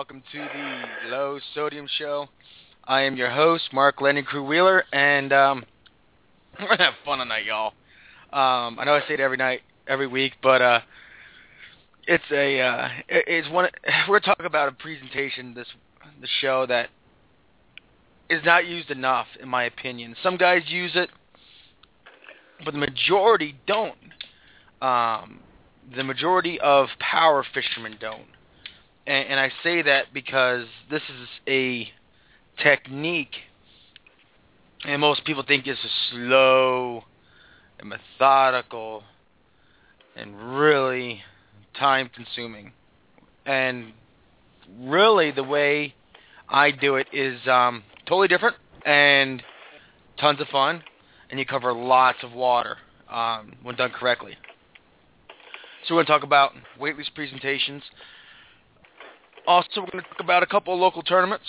welcome to the Low Sodium Show. I am your host, Mark Lenny Crew Wheeler, and um, we're gonna have fun tonight, y'all. Um, I know I say it every night, every week, but uh, it's a uh, it's one. We're talking about a presentation this the show that is not used enough, in my opinion. Some guys use it, but the majority don't. Um, the majority of power fishermen don't. And, and I say that because this is a technique, and most people think it's a slow and methodical and really time-consuming. And really, the way I do it is um, totally different and tons of fun, and you cover lots of water um, when done correctly. So we're going to talk about weightless presentations. Also, we're going to talk about a couple of local tournaments,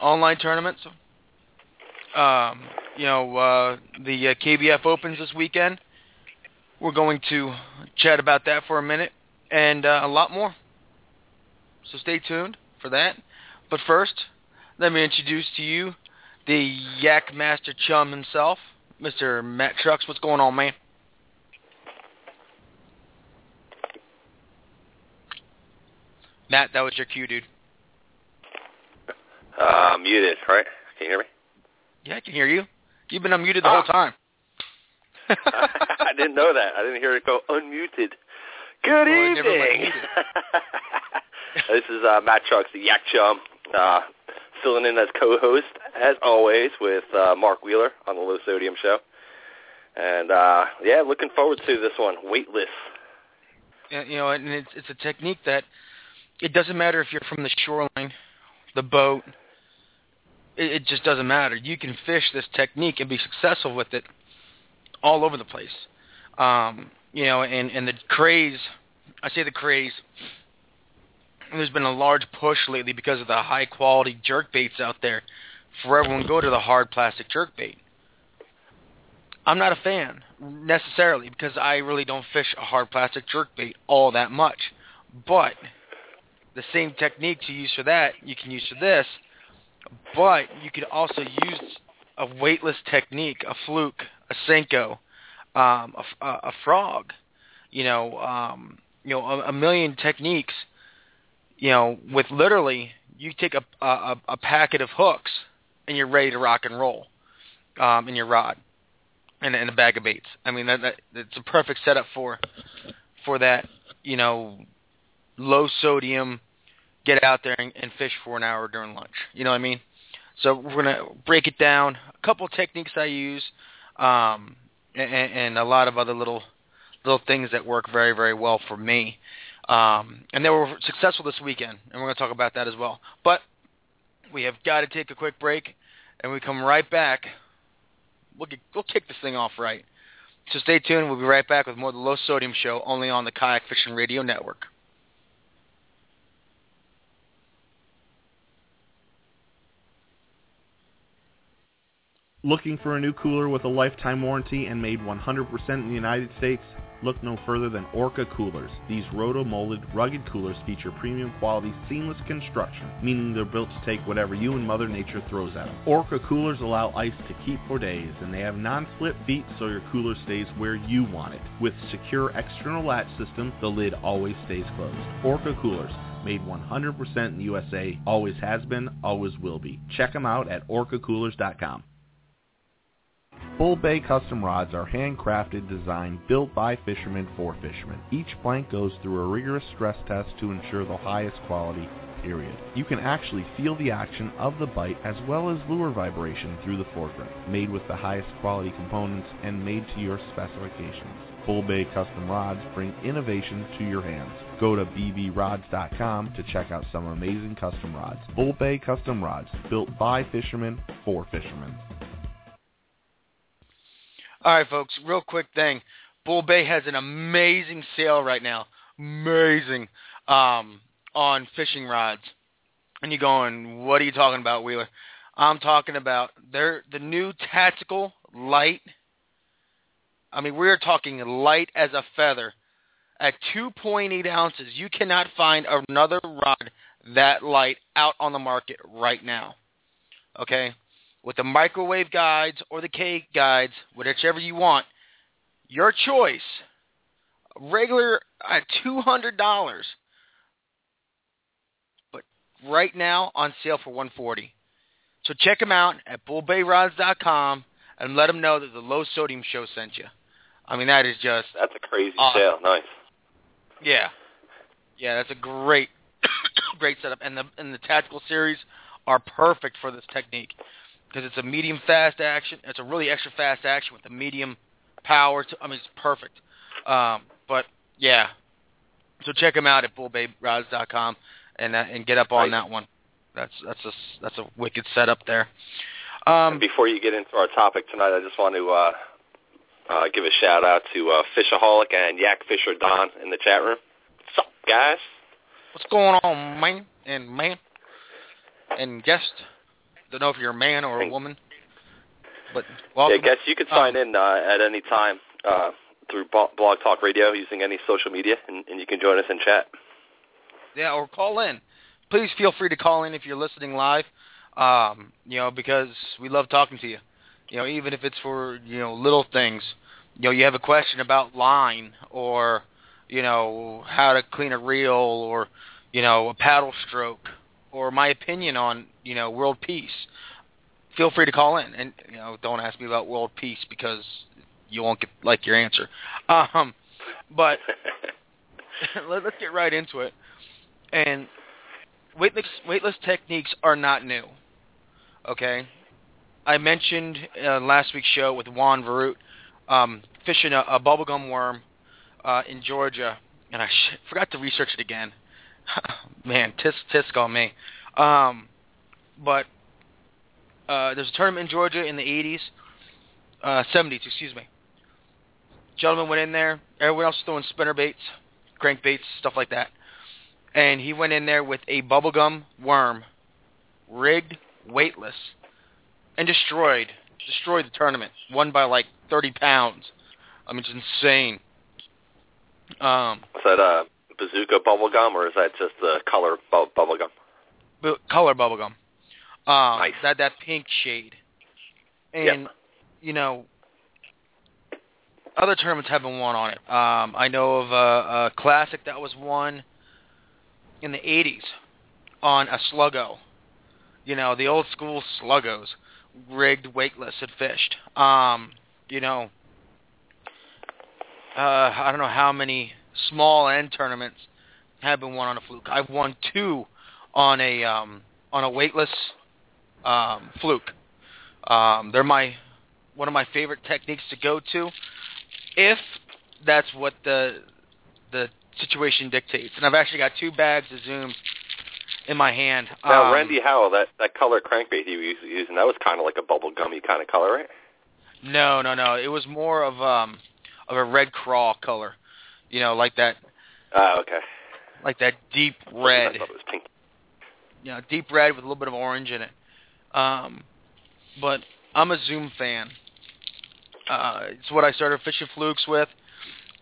online tournaments. Um, you know, uh, the uh, KBF Opens this weekend. We're going to chat about that for a minute and uh, a lot more. So stay tuned for that. But first, let me introduce to you the Yak Master Chum himself, Mr. Matt Trucks. What's going on, man? Matt, that was your cue, dude. Uh, muted, right? Can you hear me? Yeah, I can hear you. You've been unmuted the whole time. I didn't know that. I didn't hear it go unmuted. Good Well, it never went evening. this is uh, Matt Trucks, the Yak Chum, uh, filling in as co-host, as always, with uh, Mark Wheeler on the Low Sodium Show. And, uh, yeah, looking forward to this one, Weightless. Yeah, you know, and it's it's a technique that it doesn't matter if you're from the shoreline, the boat. It, it just doesn't matter. You can fish this technique and be successful with it all over the place. Um, you know, and and the craze. I say the craze. There's been a large push lately because of the high quality jerk baits out there. For everyone go to the hard plastic jerk bait. I'm not a fan necessarily because I really don't fish a hard plastic jerk bait all that much. But the same techniques you use for that, you can use for this. But you could also use a weightless technique, a fluke, a senko, um, a, a, frog. You know, um, you know, a, a million techniques. You know, with literally, you take a, a a packet of hooks and you're ready to rock and roll um, in your rod and, and a bag of baits. I mean, that, that it's a perfect setup for for that. You know, low sodium. Get out there and, and fish for an hour during lunch. You know what I mean? So we're gonna break it down. A couple techniques I use, um, and, and a lot of other little little things that work very very well for me. Um, and they were successful this weekend, and we're going to talk about that as well. But we have got to take a quick break, and we come right back. We'll, get, we'll kick this thing off right. So stay tuned. We'll be right back with more of the Low Sodium Show, only on the Kayak Fishing Radio Network. Looking for a new cooler with a lifetime warranty and made 100% in the United States? Look no further than Orca Coolers. These roto-molded, rugged coolers feature premium quality, seamless construction, meaning they're built to take whatever you and Mother Nature throws at them. Orca coolers allow ice to keep for days, and they have non-slip feet so your cooler stays where you want it. With secure external latch system, the lid always stays closed. Orca Coolers, made 100% in the USA, always has been, always will be. Check them out at orcacoolers.com. Bull Bay custom rods are handcrafted, designed, built by fishermen for fishermen. Each blank goes through a rigorous stress test to ensure the highest quality, period. You can actually feel the action of the bite as well as lure vibration through the foregrip. Made with the highest quality components and made to your specifications. Bull Bay custom rods bring innovation to your hands. Go to bbrods.com to check out some amazing custom rods. Bull Bay custom rods, built by fishermen for fishermen. All right, folks, real quick thing. Bull Bay has an amazing sale right now. Amazing. Um, on fishing rods. And you're going, what are you talking about, Wheeler? I'm talking about their the new tactical light. I mean, we're talking light as a feather. At 2.8 ounces, you cannot find another rod that light out on the market right now. Okay? With the microwave guides or the K guides, whichever you want, your choice. Regular at $200. But right now on sale for 140 So check them out at bullbayrods.com and let them know that the low sodium show sent you. I mean, that is just That's a crazy Awesome. sale. Nice. yeah, yeah. That's a great, great setup, and the and the tactical series are perfect for this technique because it's a medium fast action. It's a really extra fast action with a medium power. To, I mean, it's perfect. Um, but yeah, so check them out at bullbayrods.com and uh, and get up on Right. that one. That's that's a that's a wicked setup there. Um, And before you get into our topic tonight, I just want to uh, uh, give a shout out to uh, Fishaholic and Yak Fisher Don in the chat room. What's up, guys? What's going on, man and man and guest? Don't know if you're a man or a woman, but Yeah, welcome. guess you Um, sign in uh, at any time uh, through Blog Talk Radio using any social media, and, and you can join us in chat. Yeah, or call in. Please feel free to call in if you're listening live. Um, you know, because we love talking to you. You know, even if it's for you know little things. You know, you have a question about line, or you know how to clean a reel, or you know a paddle stroke, or my opinion on you know world peace. Feel free to call in, and you know don't ask me about world peace because you won't get like your answer. Um, but let, let's get right into it. And weightless, weightless techniques are not new. Okay, I mentioned uh, last week's show with Juan Varut um, fishing a, a bubblegum worm uh, in Georgia, and I sh- forgot to research it again. Man, tisk tisk on me. Um, but uh, there's a tournament in Georgia in the 80s, uh, 70s, excuse me. Gentleman went in there. Everyone else was throwing spinner baits, crank baits, stuff like that. And he went in there with a bubblegum worm, rigged, weightless, and destroyed destroyed the tournament. Won by like 30 pounds. I mean, it's insane. Um, Is that uh, bazooka bubblegum, or is that just the color bu- bubblegum? bu- color bubblegum. Um, Nice. That that pink shade. Yep. You know, other tournaments haven't won on it. Um, I know of a, a classic that was won in the '80s on a sluggo. You know, the old school sluggos, rigged, weightless, and fished. Um, you know, uh, I don't know how many small end tournaments have been won on a fluke. I've won two on a um, on a weightless um, fluke. Um, they're my one of my favorite techniques to go to, if that's what the the situation dictates. And I've actually got two bags of Zoom in my hand. Now, Um, Randy Howell, that that color crankbait he was using, that was kind of like a bubblegummy kind of color, right? No, no, no. It was more of um of a red craw color. You know, like that Ah, okay. like that deep red. I thought it was pink. you know, deep red with a little bit of orange in it. Um, but I'm a Zoom fan. Uh, it's what I started fishing flukes with.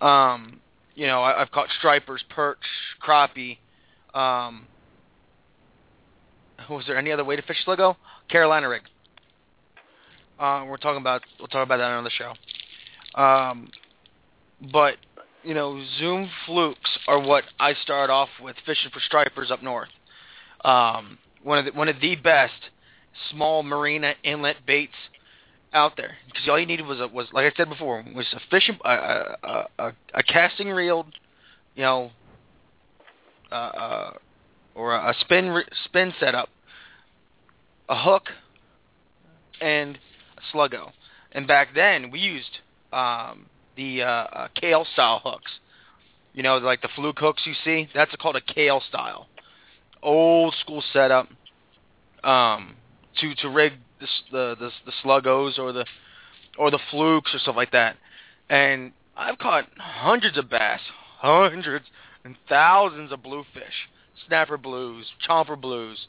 Um, you know, I, I've caught stripers, perch, crappie. Um, was there any other way to fish sluggo? Carolina rig. Uh, we're talking about we'll talk about that on another show. Um, but you know, Zoom flukes are what I start off with fishing for stripers up north um, one of the, one of the best small marina inlet baits out there. Because all you needed was a, was like I said before was a fishing a a, a, a casting reel, you know, uh, uh, or a spin spin setup, a hook, and a sluggo. And back then we used um, the uh, uh, Kahle style hooks. You know, like the fluke hooks you see. That's called a Kahle style old school setup um, to to rig the, the the the sluggos or the or the flukes or stuff like that. And I've caught hundreds of bass, hundreds and thousands of bluefish, snapper blues, chomper blues.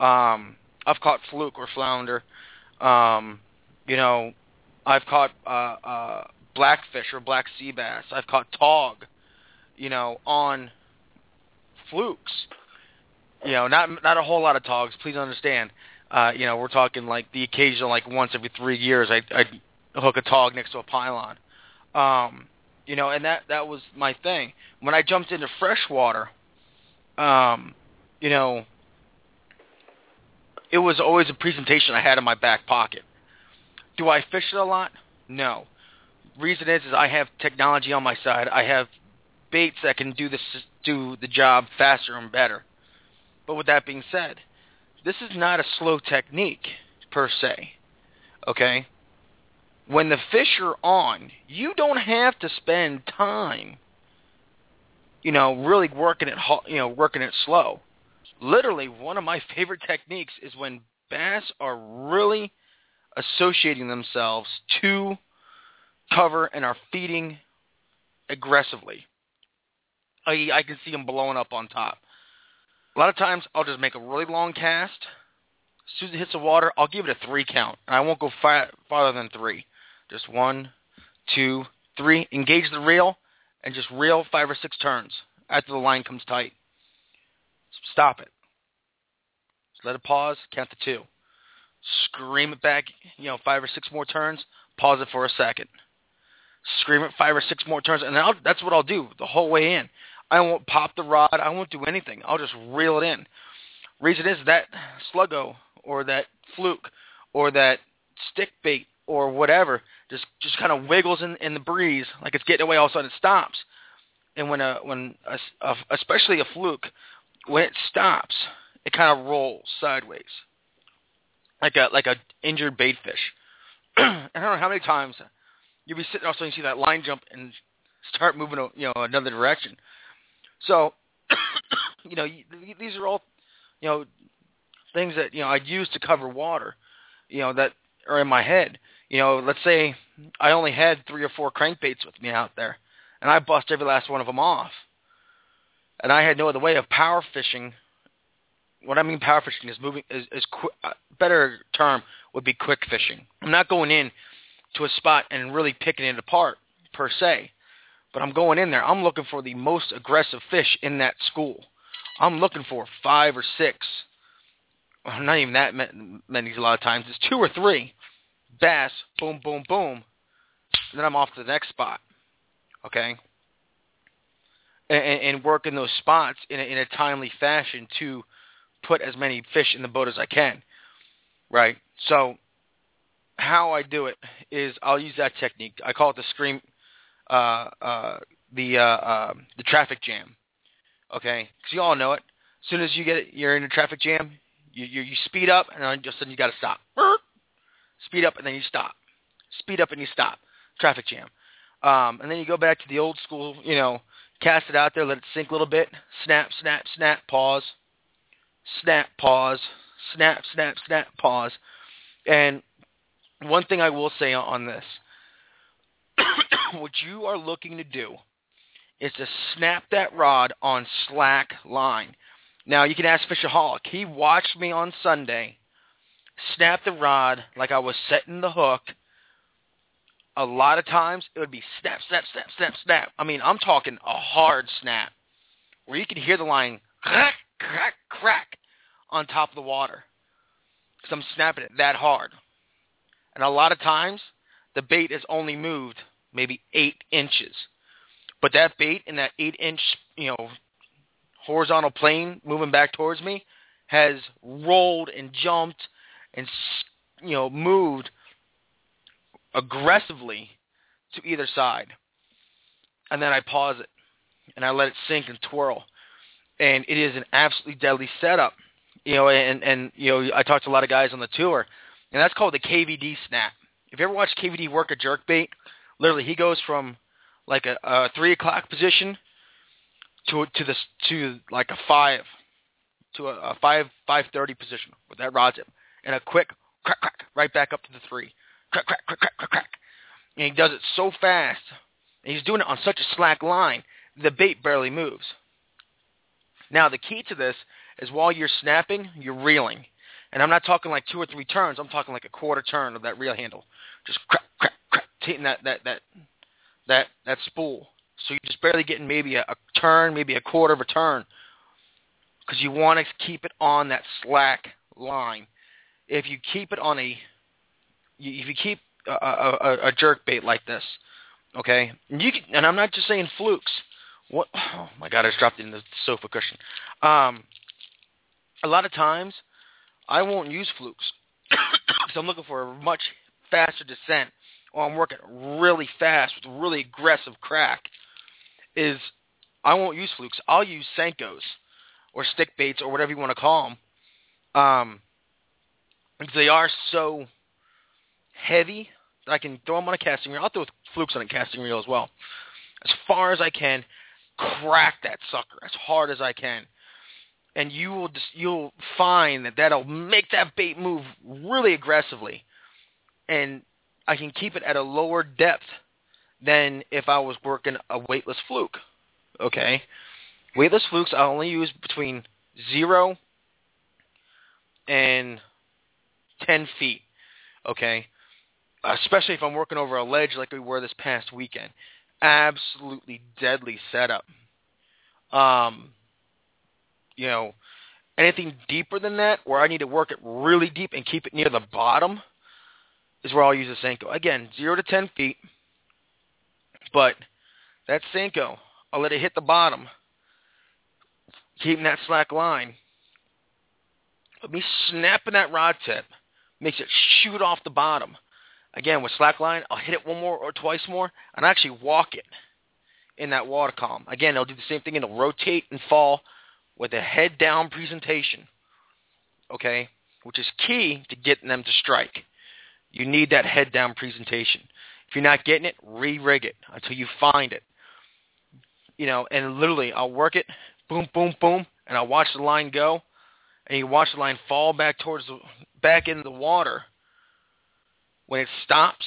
Um, I've caught fluke or flounder. Um, you know, I've caught uh, uh, blackfish or black sea bass. I've caught tog. You know, on flukes You know, not not a whole lot of togs. Please understand. Uh, you know, we're talking like the occasional, like once every three years, I I hook a tog next to a pylon. Um, you know, and that that was my thing. When I jumped into freshwater, um, you know, it was always a presentation I had in my back pocket. Do I fish it a lot? No. Reason is, is I have technology on my side. I have baits that can do this do the job faster and better. But with that being said, this is not a slow technique per se. Okay? When the fish are on, you don't have to spend time you know, really working it you know, working it slow. Literally one of my favorite techniques is when bass are really associating themselves to cover and are feeding aggressively. I, I can see them blowing up on top. A lot of times I'll just make a really long cast. As soon as it hits the water, I'll give it a three count. And I won't go far, farther than three. Just one, two, three. Engage the reel and just reel five or six turns after the line comes tight. Stop it. Just let it pause. Count to two. Scream it back, you know, five or six more turns. Pause it for a second. Scream it five or six more turns, and I'll, that's what I'll do the whole way in. I won't pop the rod. I won't do anything. I'll just reel it in. Reason is that sluggo or that fluke or that stick bait or whatever just just kind of wiggles in, in the breeze like it's getting away. All of a sudden it stops. And when a when a, a, especially a fluke, when it stops, it kind of rolls sideways like a like a injured bait fish. I don't know how many times you'll be sitting also and you see that line jump and start moving you know another direction. So, you know, these are all, you know, things that, you know, I'd use to cover water, you know, that are in my head. You know, let's say I only had three or four crankbaits with me out there, and I bust every last one of them off. And I had no other way of power fishing. What I mean power fishing is moving is, is qu- uh, better term would be quick fishing. I'm not going in to a spot and really picking it apart per se. But I'm going in there. I'm looking for the most aggressive fish in that school. I'm looking for five or six. Well, not even that many a lot of times. It's two or three. Bass, boom, boom, boom. And then I'm off to the next spot. Okay? And, and work in those spots in a, in a timely fashion to put as many fish in the boat as I can. Right? So how I do it is I'll use that technique. I call it the scream uh, uh, the uh, uh, the traffic jam. Okay, because you all know it. As soon as you get it, you're in a traffic jam, you you, you speed up, and then just sudden you got to stop. Speed up, and then you stop. Speed up, and you stop. Traffic jam. Um, and then you go back to the old school, you know, cast it out there, let it sink a little bit, snap, snap, snap, pause, snap, pause, snap, snap, snap, pause. And one thing I will say on this what you are looking to do is to snap that rod on slack line. Now, you can ask Fishaholic. He watched me on Sunday snap the rod like I was setting the hook. A lot of times it would be snap, snap, snap, snap, snap. I mean, I'm talking a hard snap where you can hear the line crack, crack, crack on top of the water because I'm snapping it that hard. And a lot of times the bait is only moved maybe eight inches. But that bait in that eight inch, you know, horizontal plane moving back towards me has rolled and jumped and, you know, moved aggressively to either side. And then I pause it and I let it sink and twirl. And it is an absolutely deadly setup. You know, and, and you know, I talked to a lot of guys on the tour, and that's called the KVD snap. If you ever watched KVD work a jerk bait, literally he goes from like a, a three o'clock position to to this to like a five to a, a five five thirty position with that rod tip and a quick crack crack right back up to the three. Crack crack crack crack crack crack. And he does it so fast. And he's doing it on such a slack line the bait barely moves. Now the key to this is while you're snapping you're reeling and I'm not talking like two or three turns I'm talking like a quarter turn of that reel handle just crack crack hitting that that that that that spool. So you're just barely getting maybe a, a turn, maybe a quarter of a turn because you want to keep it on that slack line. If you keep it on a, if you keep a, a, a jerk bait like this, okay, and you can, and I'm not just saying flukes. What? Oh my God! I just dropped it in the sofa cushion. Um, a lot of times, I won't use flukes because I'm looking for a much faster descent, or I'm working really fast with really aggressive crack. Is I won't use flukes. I'll use Senkos or stick baits or whatever you want to call them. Um, they are so heavy that I can throw them on a casting reel. I'll throw flukes on a casting reel as well. As far as I can, crack that sucker as hard as I can. And you will just, you'll find that that'll make that bait move really aggressively. And I can keep it at a lower depth than if I was working a weightless fluke. Okay? Weightless flukes I only use between 0 and 10 feet. Okay? Especially if I'm working over a ledge like we were this past weekend. Absolutely deadly setup. Um, you know, anything deeper than that, where I need to work it really deep and keep it near the bottom, is where I'll use a Senko. Again, 0 to 10 feet, but that Senko, I'll let it hit the bottom, keeping that slack line. Let me snapping that rod tip makes it shoot off the bottom. Again, with slack line, I'll hit it one more or twice more, and I actually walk it in that water column. Again, it'll do the same thing. It'll rotate and fall with a head down presentation, okay, which is key to getting them to strike. You need that head down presentation. If you're not getting it, re-rig it until you find it. You know, and literally, I'll work it, boom, boom, boom, and I'll watch the line go, and you watch the line fall back towards the back into the water. When it stops,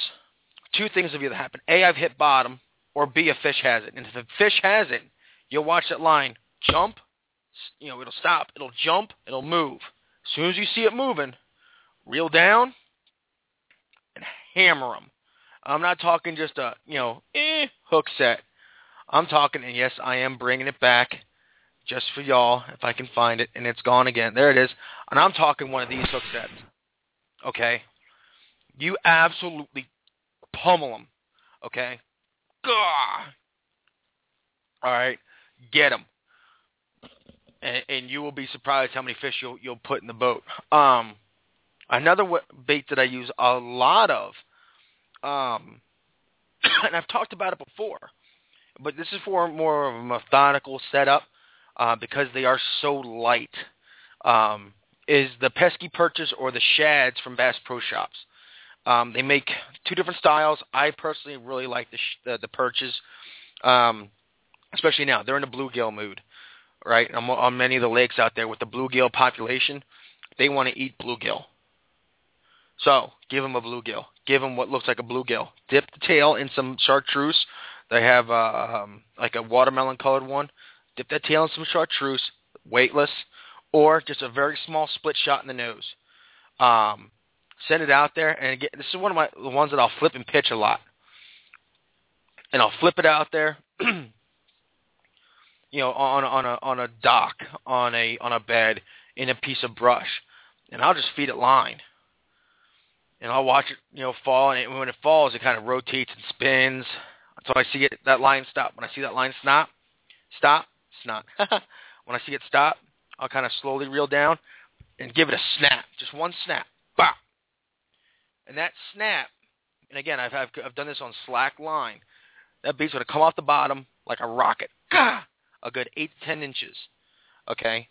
two things have either happened: a, I've hit bottom, or b, a fish has it. And if a fish has it, you'll watch that line jump. You know, it'll stop, it'll jump, it'll move. As soon as you see it moving, reel down and hammer them. I'm not talking just a you know eh, hook set. I'm talking, and yes, I am bringing it back just for y'all if I can find it, and it's gone again. There it is. And I'm talking one of these hook sets. Okay? You absolutely pummel them. Okay? Gah! All right? Get them. And, and you will be surprised how many fish you'll, you'll put in the boat. Um, another bait that I use a lot of, um, and I've talked about it before, but this is for more of a methodical setup uh, because they are so light, um, is the pesky perches or the shads from Bass Pro Shops. Um, they make two different styles. I personally really like the sh- the, the perches, um, especially now. They're in the bluegill mood, right? On, on many of the lakes out there with the bluegill population, they want to eat bluegill. So give them a bluegill. Give them what looks like a bluegill. Dip the tail in some chartreuse. They have uh, um, like a watermelon colored one dip that tail in some chartreuse, weightless, or just a very small split shot in the nose. Um, send it out there, and again, this is one of my the ones that I'll flip and pitch a lot. And I'll flip it out there, you know, on on a on a dock, on a on a bed, in a piece of brush, and I'll just feed it line. And I'll watch it, you know, fall, and it, when it falls, it kind of rotates and spins until I see it that line stop. When I see that line stop, stop, not. when I see it stop, I'll kind of slowly reel down and give it a snap, just one snap. Bah! And that snap, and again, I've, I've, I've done this on slack line. That bait's going to come off the bottom like a rocket. Gah! A good 8 to 10 inches. Okay?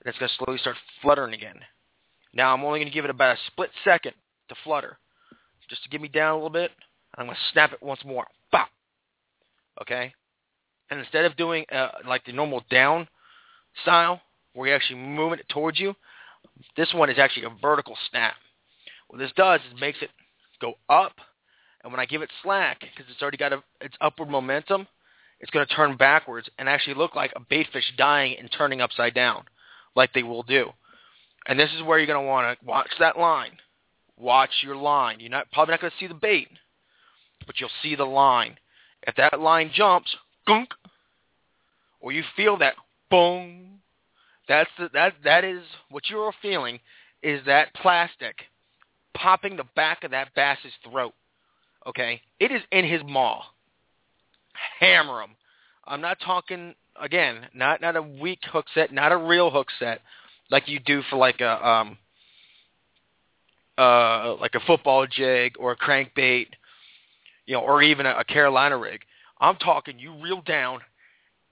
And it's going to slowly start fluttering again. Now I'm only going to give it about a split second to flutter. Just to get me down a little bit. I'm going to snap it once more. Bah! Okay? And instead of doing uh, like the normal down style, where you're actually moving it towards you, this one is actually a vertical snap. What this does is makes it go up, and when I give it slack, because it's already got a, its upward momentum, it's going to turn backwards and actually look like a bait fish dying and turning upside down, like they will do. And this is where you're going to want to watch that line. Watch your line. You're not probably not going to see the bait, but you'll see the line. If that line jumps, gunk, or you feel that boom, That's the, that that is what you're feeling is that plastic popping the back of that bass's throat. Okay, it is in his maw. Hammer him. I'm not talking again, not not a weak hook set, not a real hook set like you do for like a um uh like a football jig or a crankbait, you know, or even a, a Carolina rig. I'm talking you reel down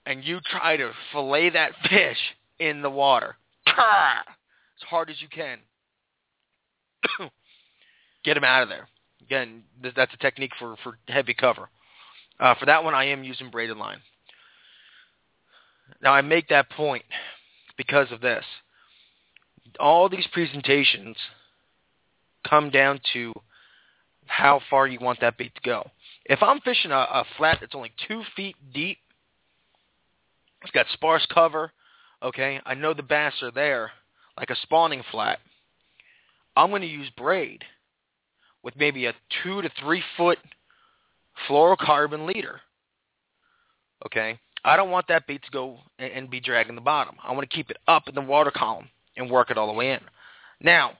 and you try to fillet that fish in the water. as hard as you can. Get him out of there. Again, that's a technique for, for heavy cover. Uh, for that one, I am using braided line. Now, I make that point because of this. All these presentations come down to how far you want that bait to go. If I'm fishing a, a flat that's only two feet deep, it's got sparse cover, okay, I know the bass are there, like a spawning flat, I'm going to use braid with maybe a two to three foot fluorocarbon leader. Okay, I don't want that bait to go and, and be dragging the bottom. I want to keep it up in the water column and work it all the way in. Now,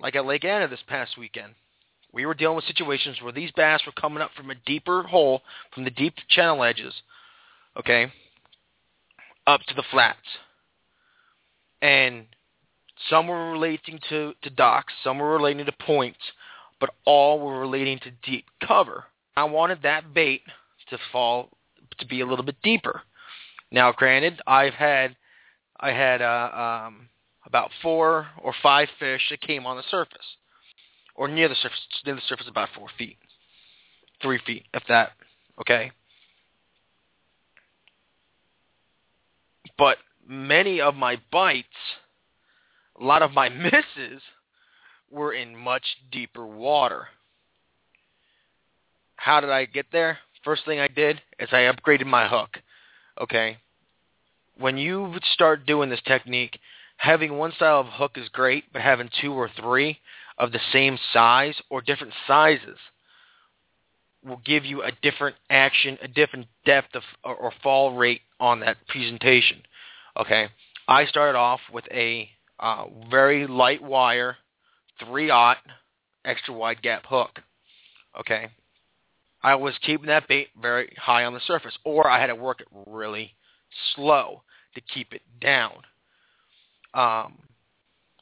like at Lake Anna this past weekend, we were dealing with situations where these bass were coming up from a deeper hole, from the deep channel edges, okay, up to the flats. And some were relating to, to docks, some were relating to points, but all were relating to deep cover. I wanted that bait to fall to be a little bit deeper. Now, granted, I've had I had uh, um, about four or five fish that came on the surface, or near the surface, near the surface about four feet, three feet, if that. Okay. But many of my bites, a lot of my misses, were in much deeper water. How did I get there? First thing I did is I upgraded my hook. Okay. When you start doing this technique, having one style of hook is great, but having two or three of the same size or different sizes will give you a different action, a different depth of or, or fall rate on that presentation. Okay. I started off with a uh, very light wire, three aught, extra wide gap hook. Okay. I was keeping that bait very high on the surface, or I had to work it really slow to keep it down, um,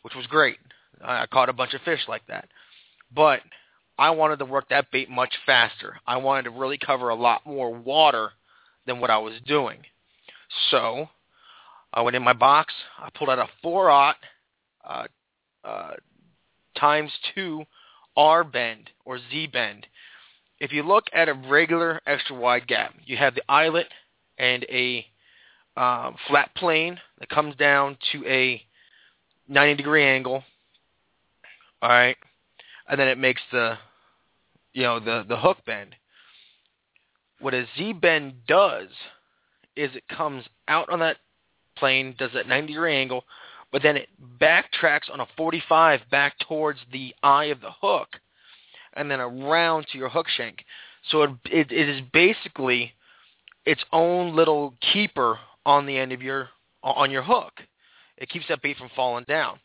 which was great. I caught a bunch of fish like that. But I wanted to work that bait much faster. I wanted to really cover a lot more water than what I was doing. So I went in my box. I pulled out a 4-aught uh, uh, times 2 R bend or Z bend if you look at a regular extra wide gap, you have the eyelet and a um, flat plane that comes down to a 90 degree angle. All right, and then it makes the you know the the hook bend. What a Z bend does is it comes out on that plane, does that 90 degree angle, but then it backtracks on a 45 back towards the eye of the hook and then around to your hook shank. So it, it, it is basically its own little keeper on the end of your on your hook. It keeps that bait from falling down.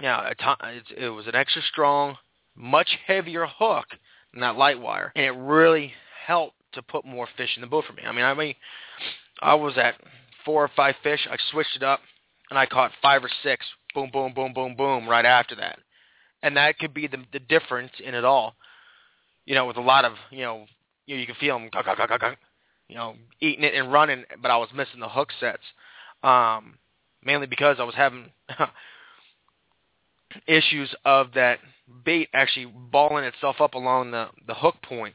Now, it was an extra strong, much heavier hook than that light wire, and it really helped to put more fish in the boat for me. I mean, I mean, I was at four or five fish. I switched it up, and I caught five or six. Boom, boom, boom, boom, boom, right after that and that could be the the difference in it all. You know, with a lot of you know, you, know, you can feel them, you know, eating it and running, but I was missing the hook sets, um, mainly because I was having issues of that bait actually balling itself up along the the hook point,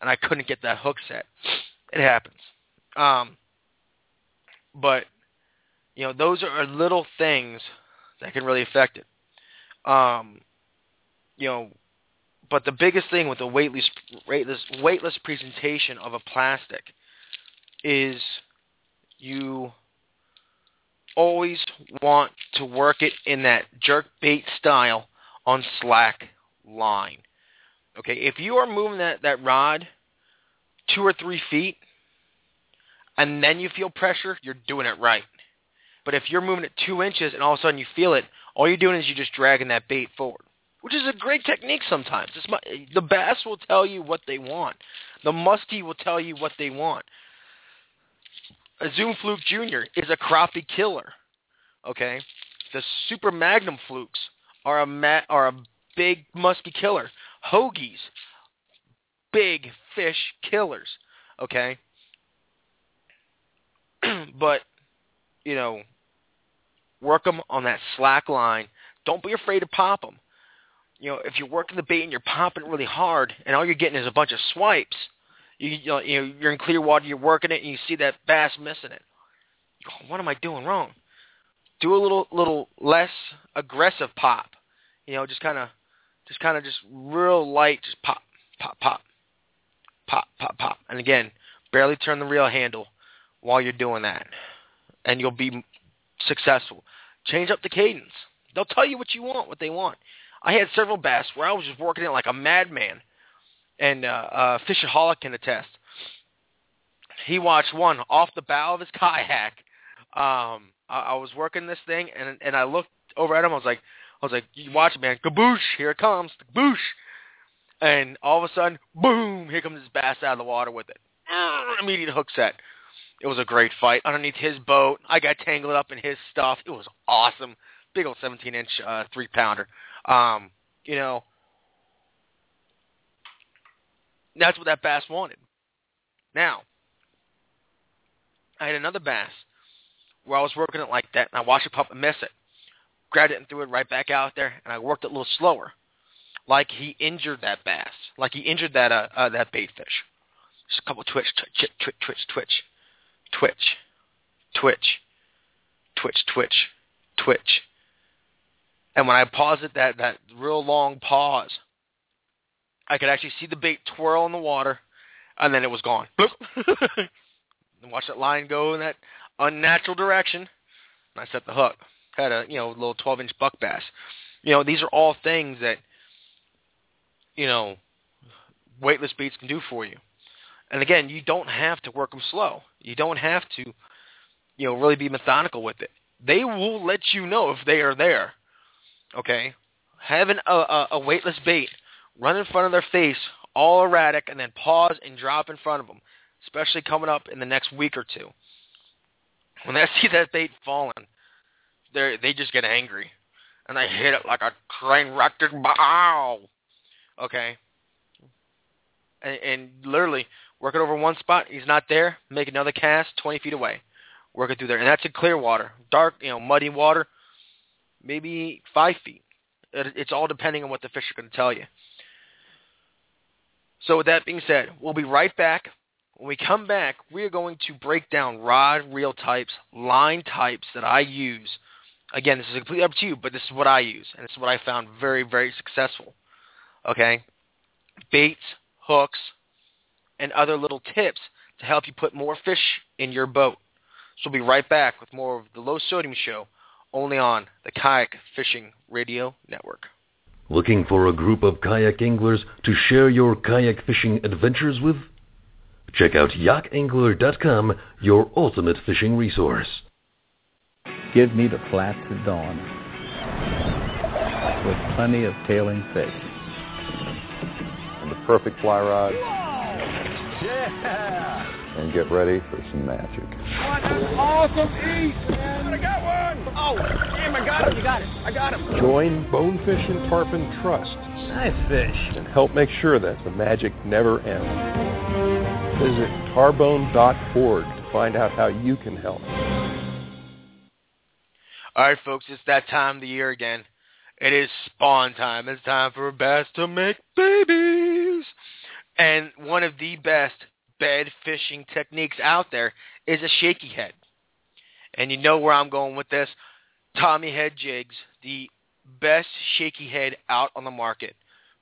and I couldn't get that hook set. It happens. Um, but you know, those are little things that can really affect it. Um, you know, but the biggest thing with the weightless, weightless, weightless presentation of a plastic is you always want to work it in that jerk bait style on slack line. Okay, if you are moving that, that rod two or three feet and then you feel pressure, you're doing it right. But if you're moving it two inches and all of a sudden you feel it, all you're doing is you're just dragging that bait forward, which is a great technique sometimes. It's my, the bass will tell you what they want. The muskie will tell you what they want. A Zoom Fluke Jr. is a crappie killer. Okay, the Super Magnum flukes are a ma- are a big musky killer. Hoagies, big fish killers. Okay, but you know, work them on that slack line. Don't be afraid to pop them. You know, if you're working the bait and you're popping it really hard, and all you're getting is a bunch of swipes, you, you know, you're in clear water, you're working it, and you see that bass missing it. Go, what am I doing wrong? Do a little, little less aggressive pop. You know, just kind of, just kind of, just real light, just pop, pop, pop, pop, pop, pop, and again, barely turn the reel handle while you're doing that, and you'll be successful. Change up the cadence. They'll tell you what you want, what they want. I had several bass where I was just working it like a madman, and uh, uh, Fishaholic can attest. He watched one off the bow of his kayak. Um, I, I was working this thing, and and I looked over at him. I was like, I was like, you watch it, man. Kaboosh! Here it comes. Kaboosh! And all of a sudden, boom! Here comes this bass out of the water with it. Immediate hook set. It was a great fight underneath his boat. I got tangled up in his stuff. It was awesome. Big old 17 inch uh, three pounder. Um, you know, that's what that bass wanted. Now, I had another bass where I was working it like that, and I watched it pop and miss it. Grabbed it and threw it right back out there, and I worked it a little slower, like he injured that bass, like he injured that uh, uh that bait fish. Just a couple twitch, twitch, twitch, twitch, twitch, twitch, twitch, twitch, twitch, twitch. And when I pause it, that that real long pause, I could actually see the bait twirl in the water, and then it was gone. and watch that line go in that unnatural direction. And I set the hook. Had a you know little 12 inch buck bass. You know these are all things that you know weightless baits can do for you. And again, you don't have to work them slow. You don't have to, you know, really be methodical with it. They will let you know if they are there. Okay, having a, a, a weightless bait run in front of their face, all erratic, and then pause and drop in front of them, especially coming up in the next week or two. When they see that bait falling, they they just get angry, and they hit it like a train wrecked bow. Okay, and, and literally work it over one spot. He's not there. Make another cast 20 feet away. Work it through there, and that's in clear water, dark, you know, muddy water, maybe five feet. It, it's all depending on what the fish are going to tell you. So with that being said, we'll be right back. When we come back, we are going to break down rod reel types, line types that I use. Again, this is completely up to you, but this is what I use, and this is what I found very, very successful. Okay? Baits, hooks, and other little tips to help you put more fish in your boat. So we'll be right back with more of the Low Sodium Show, only on the Kayak Fishing Radio Network. Looking for a group of kayak anglers to share your kayak fishing adventures with? Check out yakangler.com, your ultimate fishing resource. Give me the flats at dawn with plenty of tailing fish. And the perfect fly rod. Yeah! And get ready for some magic. What an awesome eat, man! I got one! Oh, damn, I got him! You got it. I got him. Join Bonefish and Tarpon Trust. Nice fish. And help make sure that the magic never ends. Visit tarbone.org to find out how you can help. All right, folks, it's that time of the year again. It is spawn time. It's time for bass to make babies. And one of the best bed fishing techniques out there is a shaky head. And you know where I'm going with this. Tommy Head Jigs, the best shaky head out on the market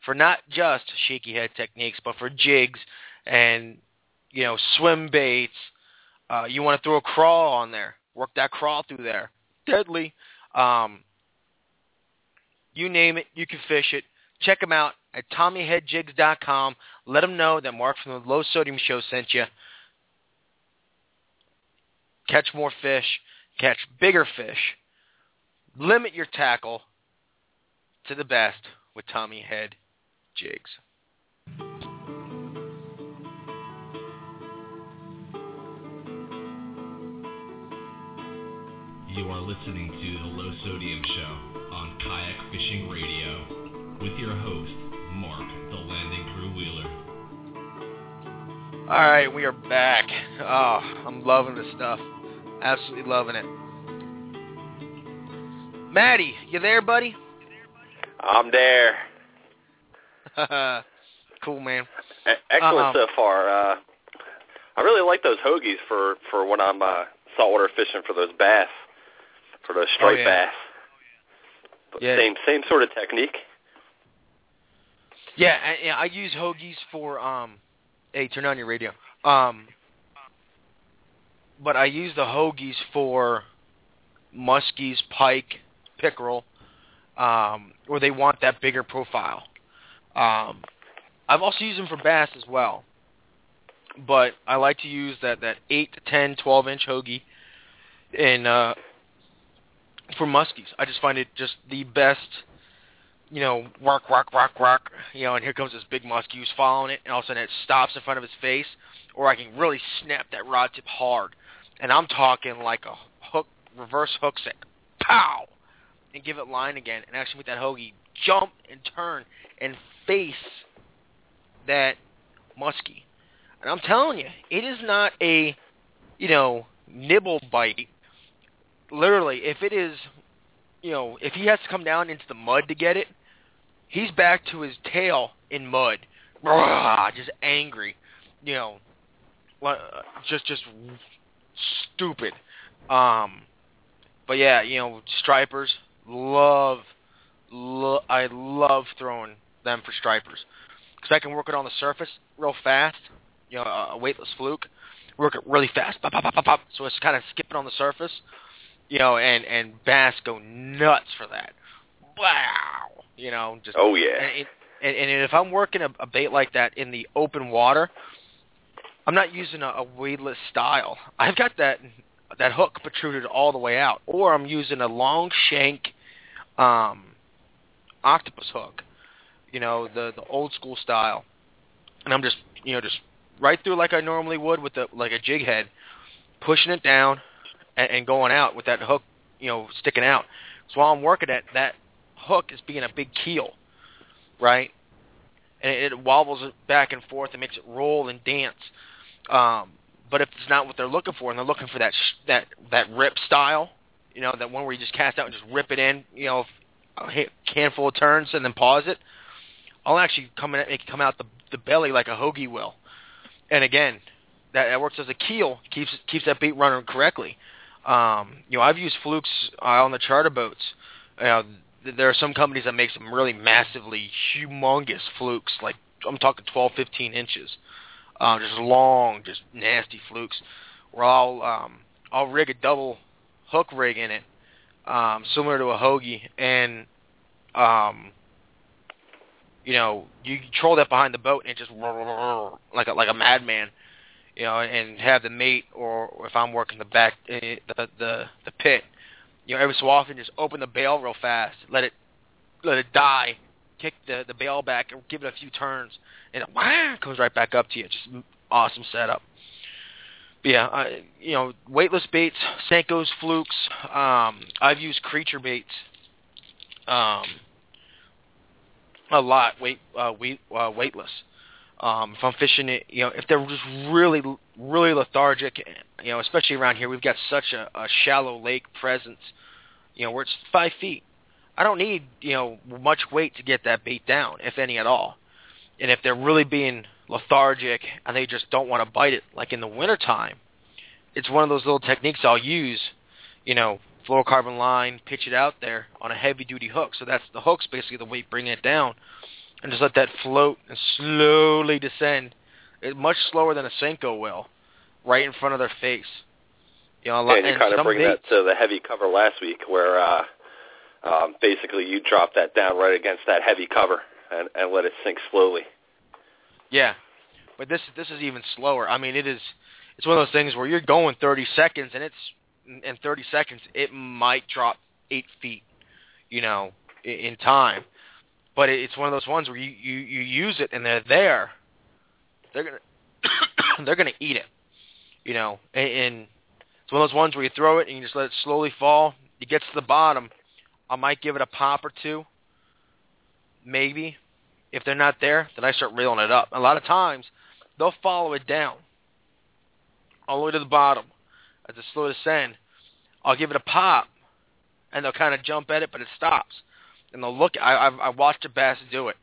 for not just shaky head techniques, but for jigs and, you know, swim baits. Uh, you want to throw a crawl on there. Work that crawl through there. Deadly. Um, you name it, you can fish it. Check them out at TommyHeadJigs.com. Let them know that Mark from the Low Sodium Show sent you. Catch more fish. catch bigger fish. Limit your tackle to the best with Tommy Head jigs. You are listening to the Low Sodium Show on Kayak Fishing Radio with your host, Mark the Landing Crew Wheeler. All right, we are back. Oh, I'm loving this stuff. Absolutely loving it. Maddie, you there, buddy? I'm there. cool, man. E- Excellent Uh-huh. so far. Uh, I really like those Hogys for for when I'm uh, saltwater fishing for those bass, for those striped yeah. bass. But Yeah. Same same sort of technique. Yeah, I, yeah, I use Hogys for um. Hey, turn on your radio. Um. But I use the Hogys for muskies, pike, pickerel, um, where they want that bigger profile. Um, I've also used them for bass as well, but I like to use that that eight to ten, twelve inch Hogy in uh, for muskies. I just find it just the best you know, rock, rock, rock, rock, you know, and here comes this big muskie who's following it, and all of a sudden it stops in front of his face, or I can really snap that rod tip hard, and I'm talking like a hook, reverse hook set, pow, and give it line again, and actually make that Hogy jump and turn and face that muskie. And I'm telling you, it is not a, you know, nibble bite. Literally, if it is, you know, if he has to come down into the mud to get it, he's back to his tail in mud, just angry, you know, just just stupid. Um, but yeah, you know, stripers love, lo- I love throwing them for stripers because I can work it on the surface real fast. You know, a weightless fluke, work it really fast, pop, pop, pop, pop, pop. So it's kind of skipping on the surface. You know, and and bass go nuts for that. Wow, you know, just Oh yeah. and, and, and if I'm working a, a bait like that in the open water, I'm not using a, a weightless style. I've got that that hook protruded all the way out, or I'm using a long shank um, octopus hook, you know, the the old school style, and I'm just you know just right through like I normally would with the like a jig head, pushing it down and, and going out with that hook, you know, sticking out. So while I'm working it, that hook is being a big keel, right? And it, it wobbles it back and forth and makes it roll and dance. Um, but if it's not what they're looking for, and they're looking for that sh- that that rip style, you know, that one where you just cast out and just rip it in, you know, a handful of turns and then pause it, I'll actually come in, make it come out the the belly like a Hogy will. And again, that, that works as a keel, keeps keeps that bait running correctly. Um, you know, I've used flukes uh, on the charter boats. You know, there are some companies that make some really massively humongous flukes, like I'm talking 12, 15 inches, uh, just long, just nasty flukes. Where I'll um, I'll rig a double hook rig in it, um, similar to a Hogy, and um, you know, you control that behind the boat and it just like a like a madman, you know, and have the mate or, if I'm working the back eh, the the the pit, you know, every so often just open the bail real fast, let it let it die, kick the the bail back and give it a few turns, and it wah, comes right back up to you. Just awesome setup. But yeah, I, you know, weightless baits, Senkos, flukes. Um, I've used creature baits. Um, a lot weight uh, weight uh, weightless. Um, if I'm fishing it, you know, if they're just really really lethargic, you know, especially around here, we've got such a, a shallow lake presence, you know, where it's five feet. I don't need you know much weight to get that bait down, if any at all. And if they're really being lethargic and they just don't want to bite it, like in the wintertime, it's one of those little techniques I'll use, you know, fluorocarbon line, pitch it out there on a heavy duty hook. So that's the hook's basically the weight bringing it down, and just let that float and slowly descend, it, much slower than a Senko will, right in front of their face. You know, lot, and you kind of bring baits, that to the heavy cover last week, where uh, um, basically you drop that down right against that heavy cover and, and let it sink slowly. Yeah, but this this is even slower. I mean, it is it's one of those things where you're going 30 seconds and it's in, in 30 seconds, it might drop eight feet, you know, in, in time. But it, it's one of those ones where you, you, you use it and they're there. They're gonna they're gonna eat it, you know. And, and it's one of those ones where you throw it and you just let it slowly fall. It gets to the bottom. I might give it a pop or two, maybe. If they're not there, then I start reeling it up. A lot of times, they'll follow it down all the way to the bottom as it slow descend. I'll give it a pop, and they'll kind of jump at it, but it stops. And they'll look. I, I've, I watched a bass do it.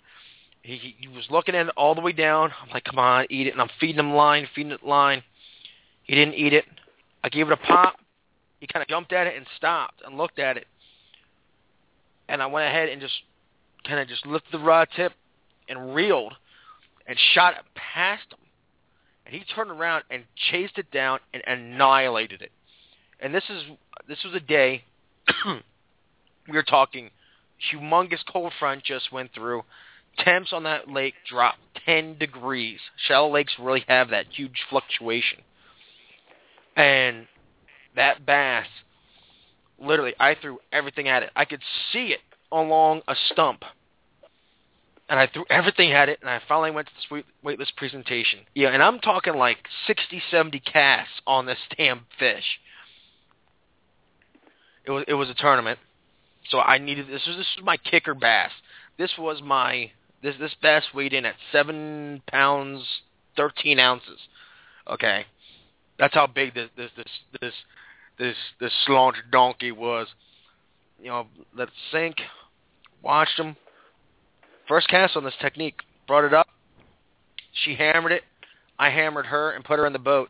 He, he, he was looking at it all the way down. I'm like, come on, eat it. And I'm feeding him line, feeding it line. He didn't eat it. I gave it a pop. He kind of jumped at it and stopped and looked at it. And I went ahead and just kind of just lifted the rod tip and reeled and shot it past him. And he turned around and chased it down and annihilated it. And this is this was a day we were talking humongous cold front just went through. Temps on that lake dropped 10 degrees. Shallow lakes really have that huge fluctuation. And that bass, literally, I threw everything at it. I could see it along a stump. And I threw everything at it, and I finally went to the weightless presentation. Yeah, and I'm talking like 60, 70 casts on this damn fish. It was it was a tournament, so I needed this was this was my kicker bass. This was my this this bass weighed in at seven pounds thirteen ounces. Okay, that's how big this this this this this this slaunch donkey was. You know, let it sink. Watched him. First cast on this technique. Brought it up. She hammered it. I hammered her and put her in the boat,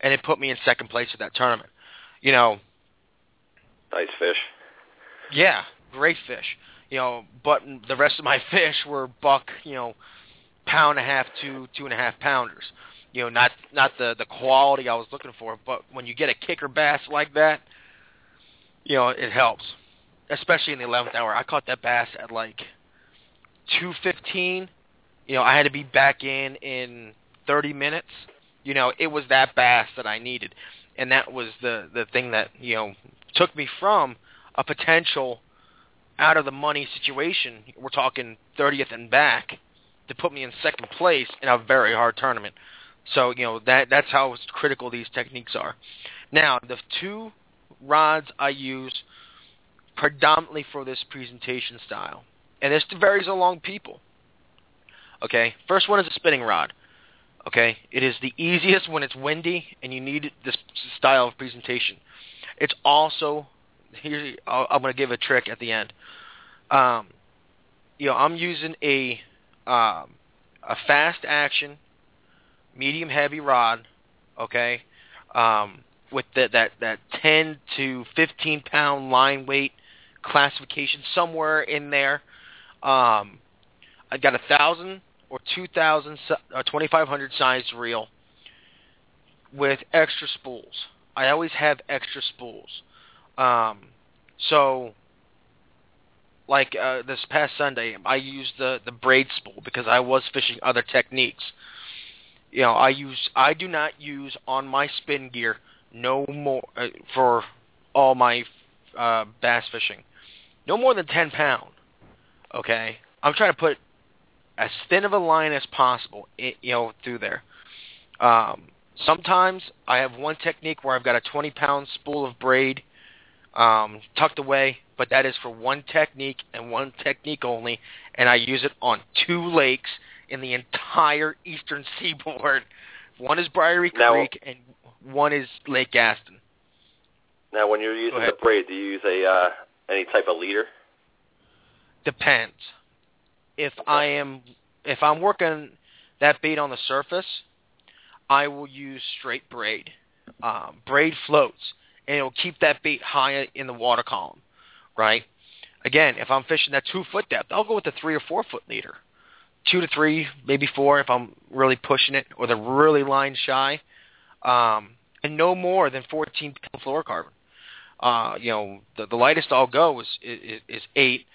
and it put me in second place at that tournament. You know. Nice fish. Yeah, great fish. You know, but the rest of my fish were buck, you know, pound and a half to two and a half pounders. You know, not not the the quality I was looking for, but when you get a kicker bass like that, you know, it helps. Especially in the eleventh hour. I caught that bass at like two fifteen. You know, I had to be back in in thirty minutes. You know, it was that bass that I needed, and that was the the thing that you know took me from a potential out of the money situation. We're talking 30th and back to put me in second place in a very hard tournament. So you know that that's how critical these techniques are. Now the two rods I use predominantly for this presentation style, and this varies along people. Okay, first one is a spinning rod. Okay, it is the easiest when it's windy and you need this style of presentation. It's also here. I'm going to give a trick at the end. Um, you know, I'm using a um, a fast action, medium heavy rod. Okay, um, with the, that that 10 to 15 pound line weight classification somewhere in there. Um, I got a thousand or two thousand or twenty five hundred size reel with extra spools. I always have extra spools. Um, so, like uh, this past Sunday, I used the the braid spool because I was fishing other techniques. You know, I use I do not use on my spin gear no more uh, for all my uh, bass fishing, no more than ten pound. Okay, I'm trying to put as thin of a line as possible, you know, through there. Um, sometimes I have one technique where I've got a 20 pound spool of braid um, tucked away, but that is for one technique and one technique only, and I use it on two lakes in the entire eastern seaboard. One is Briery Now- Creek and one is Lake Gaston. Now, when you're using the braid, do you use a uh, any type of leader? Depends. If I am if I'm working that bait on the surface, I will use straight braid. Um, braid floats, and it'll keep that bait high in the water column, right? Again, if I'm fishing that two foot depth, I'll go with the three or four foot leader, two to three, maybe four if I'm really pushing it or they're really line shy, um, and no more than 14 pound fluorocarbon. Uh, you know, the, the lightest I'll go is is, is eight.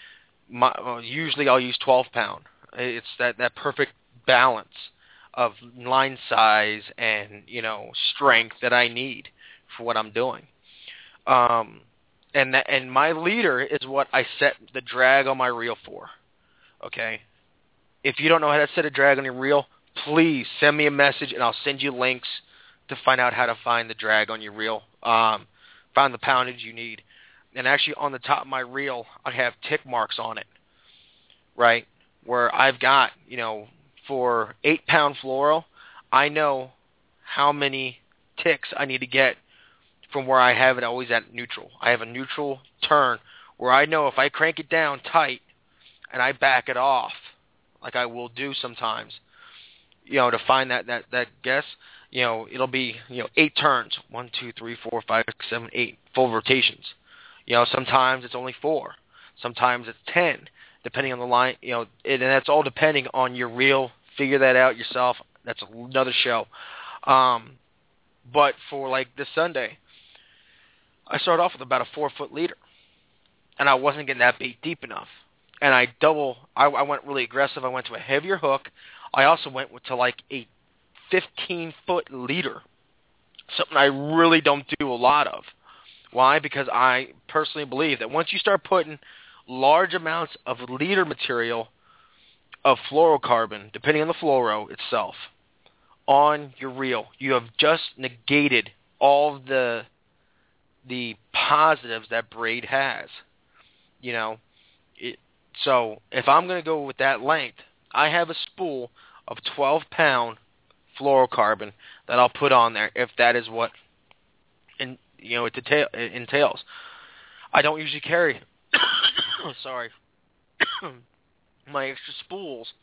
My, well, usually I'll use 12 pound. It's that that perfect balance of line size and you know strength that I need for what I'm doing. Um, and that, and my leader is what I set the drag on my reel for. Okay. If you don't know how to set a drag on your reel, please send me a message and I'll send you links to find out how to find the drag on your reel. Um, find the poundage you need. And actually on the top of my reel, I have tick marks on it, right? Where I've got, you know, for eight pound fluoro, I know how many ticks I need to get from where I have it always at neutral. I have a neutral turn where I know if I crank it down tight and I back it off, like I will do sometimes, you know, to find that that that guess, you know, it'll be you know eight turns, one, two, three, four, five, six, seven, eight, full rotations. You know, sometimes it's only four, sometimes it's ten, depending on the line. You know, and that's all depending on your reel. Figure that out yourself. That's another show. Um, but for like this Sunday, I started off with about a four foot leader, and I wasn't getting that bait deep enough. And I double, I, I went really aggressive. I went to a heavier hook. I also went to like a 15 foot leader, something I really don't do a lot of. Why? Because I personally believe that once you start putting large amounts of leader material of fluorocarbon, depending on the fluoro itself, on your reel, you have just negated all the the positives that braid has. You know, it, so if I'm going to go with that length, I have a spool of 12 pound fluorocarbon that I'll put on there if that is what in, you know it, detail, it entails. I don't usually carry sorry my extra spools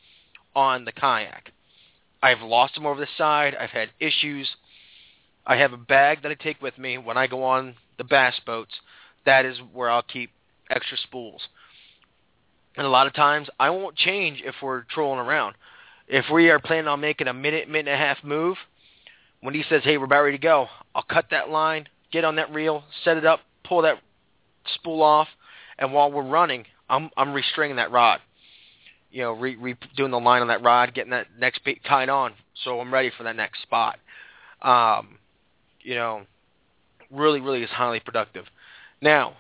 on the kayak. I've lost them over the side. I've had issues. I have a bag that I take with me when I go on the bass boats. That is where I'll keep extra spools. And a lot of times I won't change if we're trolling around. If we are planning on making a minute, minute and a half move, when he says, hey, we're about ready to go, I'll cut that line, get on that reel, set it up, pull that spool off, and while we're running, I'm I'm restringing that rod. You know, re, re doing the line on that rod, getting that next bait tied on, so I'm ready for that next spot. Um, you know, really, really is highly productive. Now,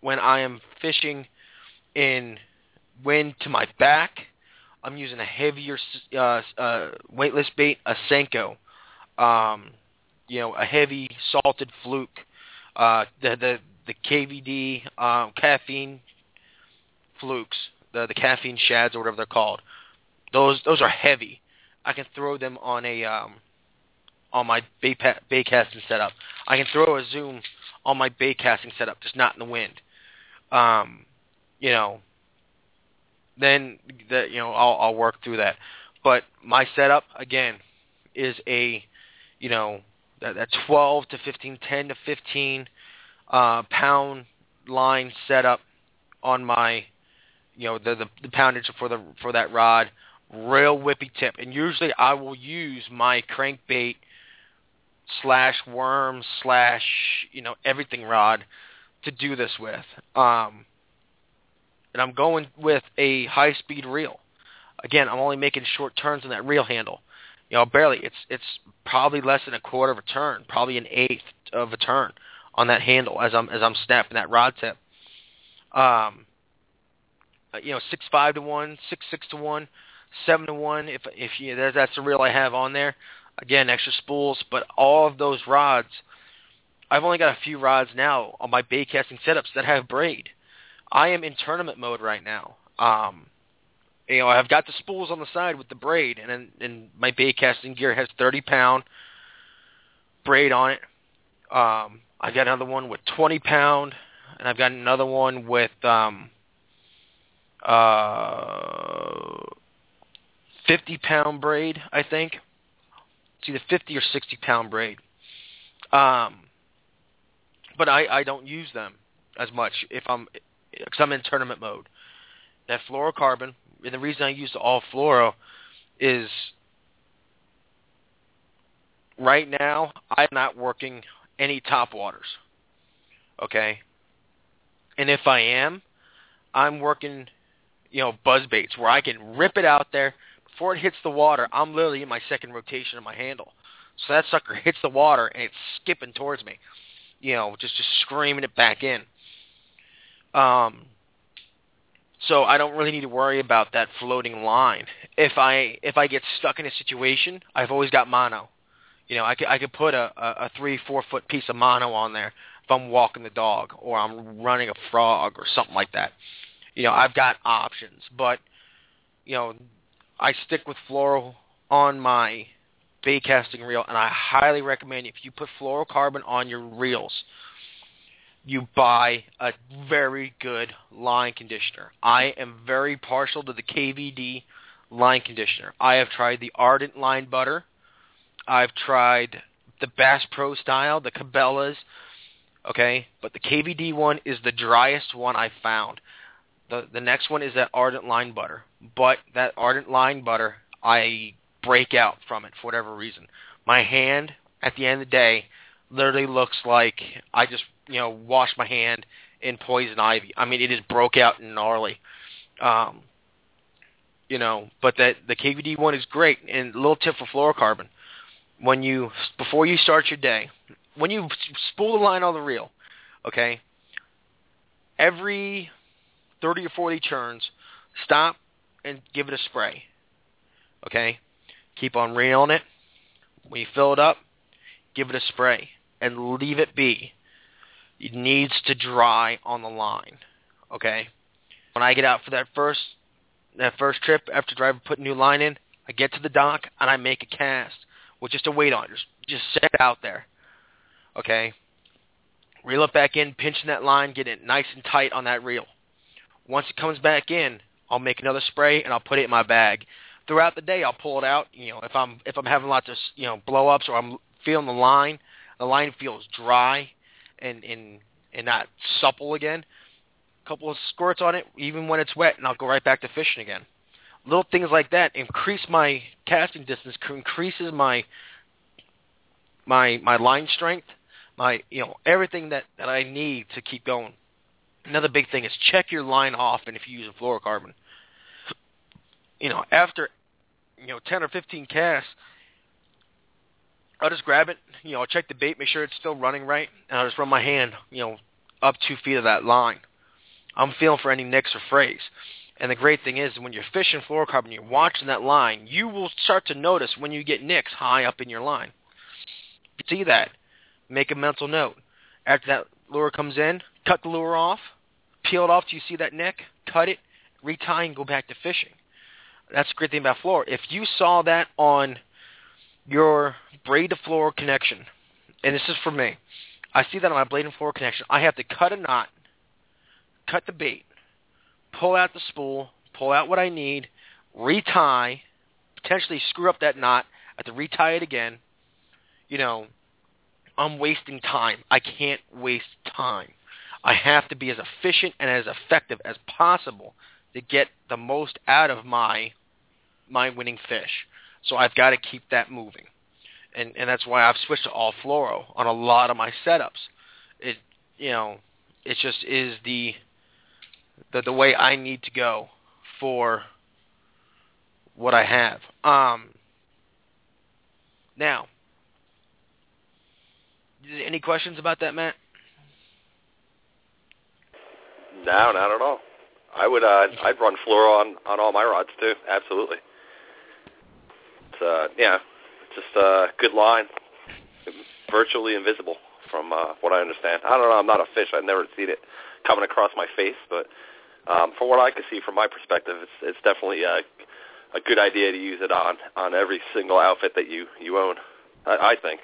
when I am fishing in wind to my back, I'm using a heavier uh, uh, weightless bait, a Senko. Um, you know, a heavy salted fluke. Uh, the the the KVD um, caffeine flukes, the the caffeine shads or whatever they're called. Those those are heavy. I can throw them on a um, on my bait, pa- bait casting setup. I can throw a zoom on my bait casting setup, just not in the wind. Um, you know, then that you know I'll, I'll work through that. But my setup again is a you know that, that 12 to 15, 10 to 15 uh, pound line setup on my you know the, the the poundage for the for that rod, real whippy tip, and usually I will use my crankbait slash worm slash you know everything rod to do this with. Um, and I'm going with a high speed reel. Again, I'm only making short turns on that reel handle. You know, barely. It's it's probably less than a quarter of a turn, probably an eighth of a turn on that handle as I'm as I'm snapping that rod tip. Um, you know, six five to one, six six to one, seven to one. If if you that's the reel I have on there. Again, extra spools, but all of those rods, I've only got a few rods now on my bait casting setups that have braid. I am in tournament mode right now. Um, you know, I've got the spools on the side with the braid, and and my bait casting gear has 30 pound braid on it. Um, I've got another one with 20 pound, and I've got another one with um, uh, 50 pound braid, I think. It's either 50 or 60 pound braid. Um, but I, I don't use them as much if I'm because I'm in tournament mode. That fluorocarbon, and the reason I use all fluoro is right now I'm not working any top waters. Okay? And if I am, I'm working, you know, buzz baits where I can rip it out there before it hits the water. I'm literally in my second rotation of my handle. So that sucker hits the water and it's skipping towards me. you know, just just screaming it back in. Um, so I don't really need to worry about that floating line. If I if I get stuck in a situation, I've always got mono. You know, I could I could put a, a, a three four foot piece of mono on there if I'm walking the dog or I'm running a frog or something like that. You know, I've got options, but you know, I stick with fluoro on my bait casting reel, and I highly recommend if you put fluorocarbon on your reels, you buy a very good line conditioner. I am very partial to the KVD line conditioner. I have tried the Ardent line butter. I've tried the Bass Pro style, the Cabela's, okay? But the KVD one is the driest one I found. The the next one is that Ardent line butter. But that Ardent line butter, I break out from it for whatever reason. My hand at the end of the day literally looks like I just you know washed my hand in poison ivy. I mean, it is broke out and gnarly. Um, you know, but that the KVD one is great. And a little tip for fluorocarbon: when you before you start your day, when you spool the line on the reel, okay, every thirty or forty turns, stop and give it a spray. Okay, keep on reeling it. When you fill it up, give it a spray and leave it be. It needs to dry on the line. Okay? When I get out for that first that first trip after driving put new line in, I get to the dock and I make a cast with just a weight on. Just just set it out there. Okay? Reel it back in, pinching that line, get it nice and tight on that reel. Once it comes back in, I'll make another spray and I'll put it in my bag. Throughout the day, I'll pull it out. You know, if I'm if I'm having lots of you know blow ups or I'm feeling the line, the line feels dry and and and not supple again. A couple of squirts on it, even when it's wet, and I'll go right back to fishing again. Little things like that increase my casting distance, increases my my my line strength, my you know everything that that I need to keep going. Another big thing is check your line off, and if you use a fluorocarbon, you know after you know ten or fifteen casts, I'll just grab it, you know, I'll check the bait, make sure it's still running right, and I'll just run my hand, you know, up two feet of that line. I'm feeling for any nicks or frays. And the great thing is, when you're fishing fluorocarbon, you're watching that line, you will start to notice when you get nicks high up in your line. You see that, make a mental note. After that lure comes in, cut the lure off, peel it off till you see that nick, cut it, retie, and go back to fishing. That's the great thing about fluor. If you saw that on your braid to fluoro connection, and this is for me, I see that on my blade and fluoro connection. I have to cut a knot, cut the bait, pull out the spool, pull out what I need, retie, potentially screw up that knot, I have to retie it again. You know, I'm wasting time. I can't waste time. I have to be as efficient and as effective as possible to get the most out of my my winning fish. So I've got to keep that moving. And and that's why I've switched to all fluoro on a lot of my setups. It you know, it just is the the the way I need to go for what I have. Um now any questions about that, Matt? No, not at all. I would uh I'd run fluoro on on all my rods too. Absolutely. Uh yeah, just a good line. Virtually invisible from uh what I understand. I don't know, I'm not a fish. I've never seen it coming across my face, but um from what I can see from my perspective, it's it's definitely a a good idea to use it on on every single outfit that you you own. I, I think.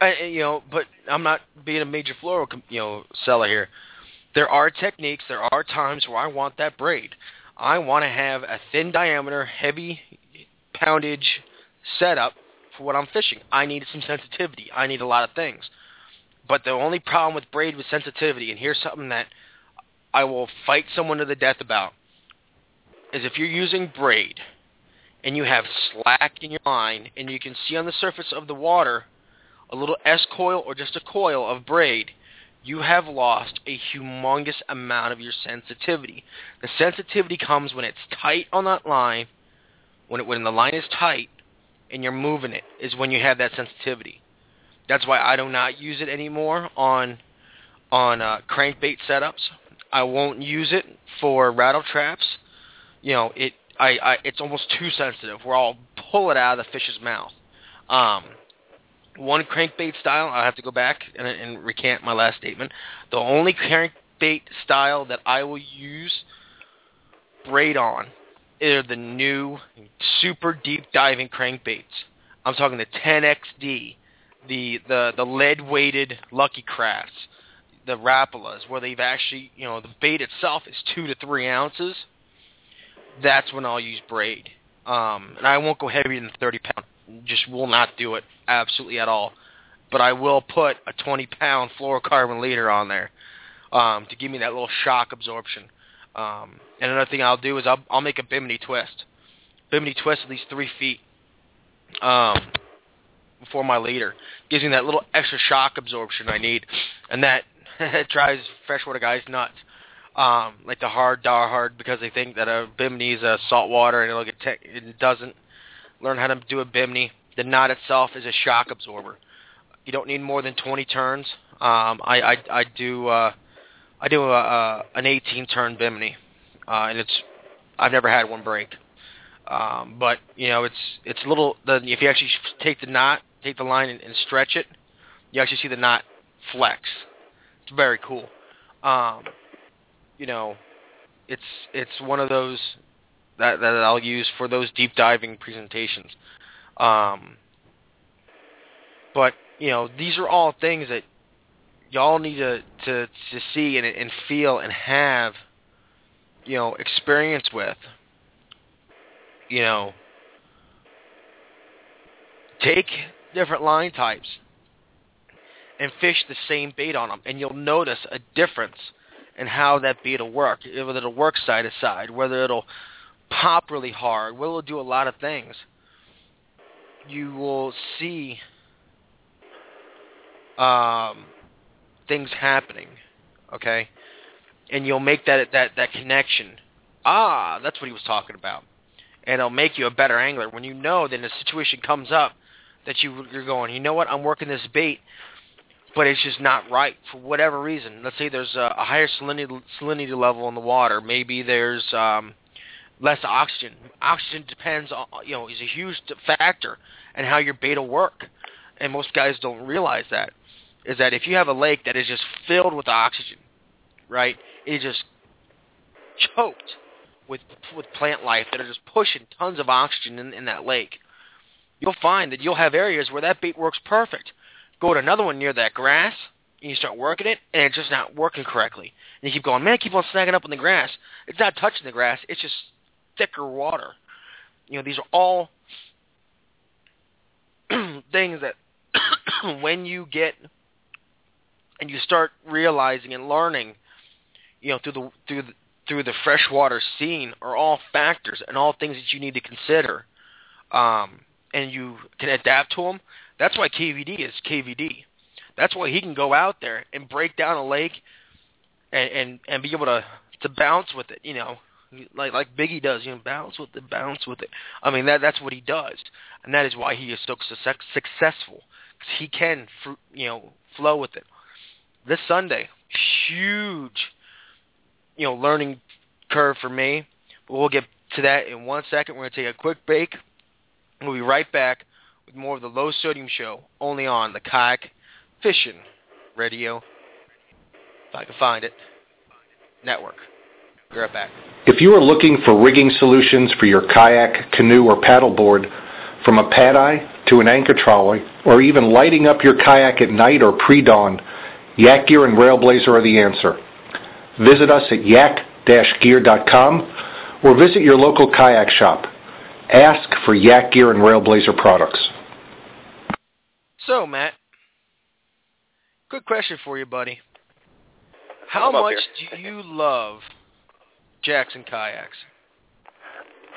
I, you know, but I'm not being a major fluoro, you know, seller here. There are techniques, there are times where I want that braid. I want to have a thin diameter, heavy poundage setup for what I'm fishing. I need some sensitivity. I need a lot of things. But the only problem with braid with sensitivity, and here's something that I will fight someone to the death about, is if you're using braid and you have slack in your line and you can see on the surface of the water a little S coil or just a coil of braid, you have lost a humongous amount of your sensitivity. The sensitivity comes when it's tight on that line, when it, when the line is tight and you're moving it, is when you have that sensitivity. That's why I do not use it anymore on on uh, crankbait setups. I won't use it for rattle traps. You know, it I, I it's almost too sensitive where I'll pull it out of the fish's mouth. Um, one crankbait style, I'll have to go back and, and recant my last statement. The only crankbait style that I will use braid on are the new super deep diving crankbaits. I'm talking the 10XD, the the the lead weighted Lucky Crafts, the Rapalas, where they've actually you know the bait itself is two to three ounces. That's when I'll use braid, um, and I won't go heavier than 30 pound. Just will not do it absolutely at all. But I will put a 20 pound fluorocarbon leader on there um, to give me that little shock absorption. Um, and another thing I'll do is I'll, I'll make a bimini twist. Bimini twist at least three feet um, for my leader. Gives me that little extra shock absorption I need, and that drives freshwater guys nuts. Um, like the hard dar hard because they think that a bimini is a salt water and it'll get te- it doesn't. Learn how to do a bimini. The knot itself is a shock absorber. You don't need more than 20 turns. Um, I, I I do uh, I do a, a, an 18 turn bimini, uh, and it's I've never had one break. Um, but you know it's it's a little the if you actually take the knot, take the line and, and stretch it, you actually see the knot flex. It's very cool. Um, you know, it's it's one of those that that I'll use for those deep diving presentations. Um, but you know, these are all things that y'all need to to to see and and feel and have you know experience with. You know, take different line types and fish the same bait on them, and you'll notice a difference in how that bait will work. Whether it'll work side to side, whether it'll pop really hard, whether it'll do a lot of things. You will see um, things happening, okay, and you'll make that that that connection. Ah, that's what he was talking about, and it'll make you a better angler when you know that a situation comes up that you you're going. You know what? I'm working this bait, but it's just not right for whatever reason. Let's say there's a, a higher salinity salinity level in the water. Maybe there's um, less oxygen. Oxygen depends on you know is a huge factor in how your bait will work, and most guys don't realize that is that if you have a lake that is just filled with oxygen, right, it is just choked with with plant life that are just pushing tons of oxygen in, in that lake. You'll find that you'll have areas where that bait works perfect. Go to another one near that grass, and you start working it, and it's just not working correctly. And you keep going, man, I keep on snagging up on the grass. It's not touching the grass. It's just thicker water. You know, these are all things that when you get and you start realizing and learning, you know, through the through the through the freshwater scene are all factors and all things that you need to consider, um, and you can adapt to them. That's why KVD is KVD. That's why he can go out there and break down a lake, and and, and be able to to bounce with it. You know, like like Biggie does. You know, bounce with it, bounce with it. I mean, that that's what he does, and that is why he is so successful because he can, you know, flow with it this Sunday. Huge, you know, learning curve for me. But we'll get to that in one second. We're to take a quick break. We'll be right back with more of the Low Sodium Show, only on the Kayak Fishing Radio, if I can find it, network. Be right back. If you are looking for rigging solutions for your kayak, canoe, or paddleboard, from a pad eye to an anchor trolley, or even lighting up your kayak at night or pre-dawn, Yak Gear and Railblaza are the answer. Visit us at yak-gear.com or visit your local kayak shop. Ask for Yak Gear and Railblaza products. So, Matt, quick question for you, buddy. How much do you love Jackson kayaks?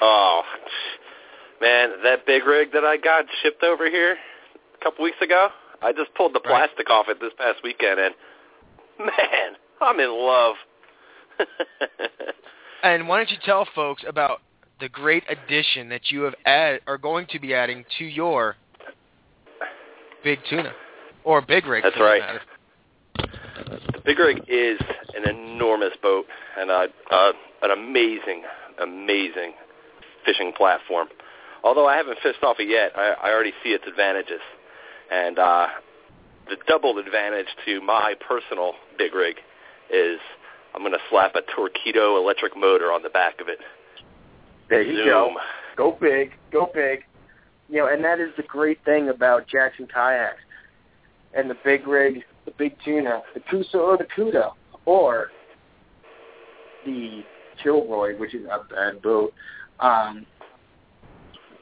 Oh, man, that big rig that I got shipped over here a couple weeks ago, I just pulled the plastic right. off it this past weekend, and man, I'm in love. and why don't you tell folks about the great addition that you have add are going to be adding to your big tuna? Or big rig. That's right. matter. The Big Rig is an enormous boat and uh, uh, an amazing, amazing fishing platform. Although I haven't fished off it yet, I, I already see its advantages. And uh, the double advantage to my personal Big Rig is I'm going to slap a Torqeedo electric motor on the back of it. There you Zoom. go. Go big. Go big. You know, and that is the great thing about Jackson kayaks and the big rig, the big tuna, the Coosa or the Cuda, or the Kilroy, which is a bad boat. Um,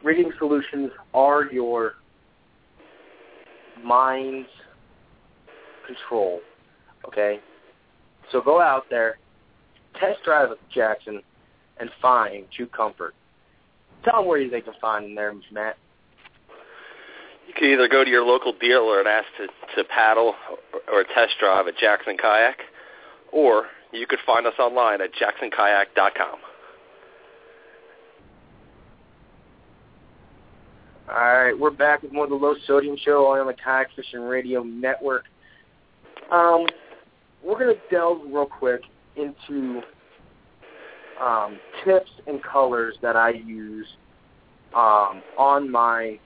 rigging solutions are your mind's control. Okay, so go out there, test drive a Jackson, and find true comfort. Tell them where you they can find them there, Matt. You can either go to your local dealer and ask to, to paddle or, or test drive at Jackson Kayak, or you could find us online at jacksonkayak.com. All right, we're back with more of the Low Sodium Show on the Kayak Fishing Radio Network. Um, we're going to delve real quick into um, tips and colors that I use um, on my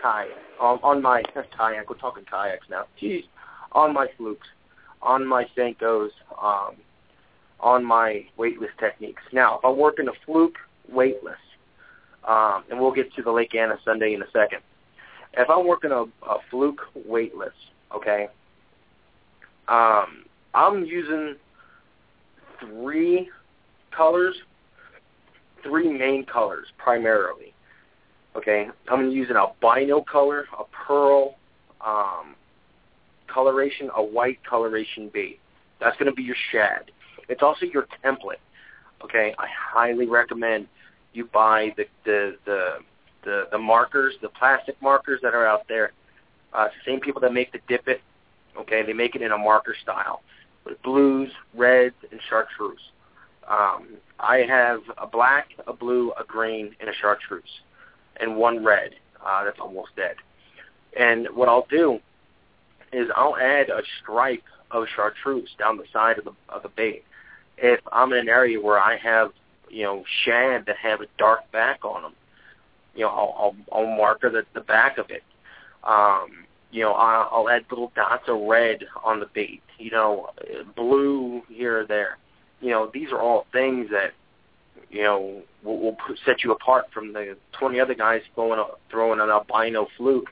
kayak, on, my kayak. We're talking kayaks now. Jeez, on my flukes, on my Senkos, um, on my weightless techniques. Now, if I'm working a fluke weightless, um, and we'll get to the Lake Anna Sunday in a second. If I'm working a, a fluke weightless, okay, um, I'm using three colors, three main colors primarily. Okay, I'm using albino color, a pearl um, coloration, a white coloration bait. That's going to be your shad. It's also your template. Okay, I highly recommend you buy the the the the, the markers, the plastic markers that are out there. Uh, same people that make the dip it. Okay, they make it in a marker style with blues, reds, and chartreuse. Um, I have a black, a blue, a green, and a chartreuse, and one red. Uh, that's almost dead. And what I'll do is I'll add a stripe of chartreuse down the side of the of the bait. If I'm in an area where I have you know shad that have a dark back on them, you know I'll I'll, I'll marker the the back of it. Um, you know I'll, I'll add little dots of red on the bait. You know blue here or there. You know these are all things that you know will, will set you apart from the 20 other guys throwing a, throwing an albino fluke.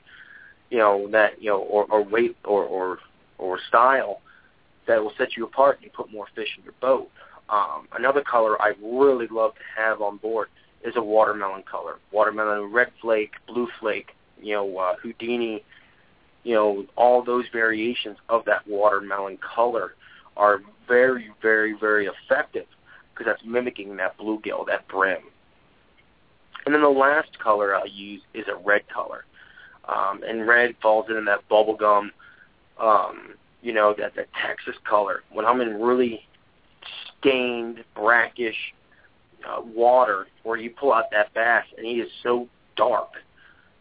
You know that you know or, or weight or or or style that will set you apart and you put more fish in your boat. Um, another color I really love to have on board is a watermelon color. Watermelon, red flake, blue flake, you know, uh, Houdini, you know, all those variations of that watermelon color are very, very, very effective because that's mimicking that bluegill, that brim. And then the last color I use is a red color. Um, and red falls into that bubblegum, um, you know, that, that Texas color. When I'm in really stained, brackish uh, water where you pull out that bass and he is so dark,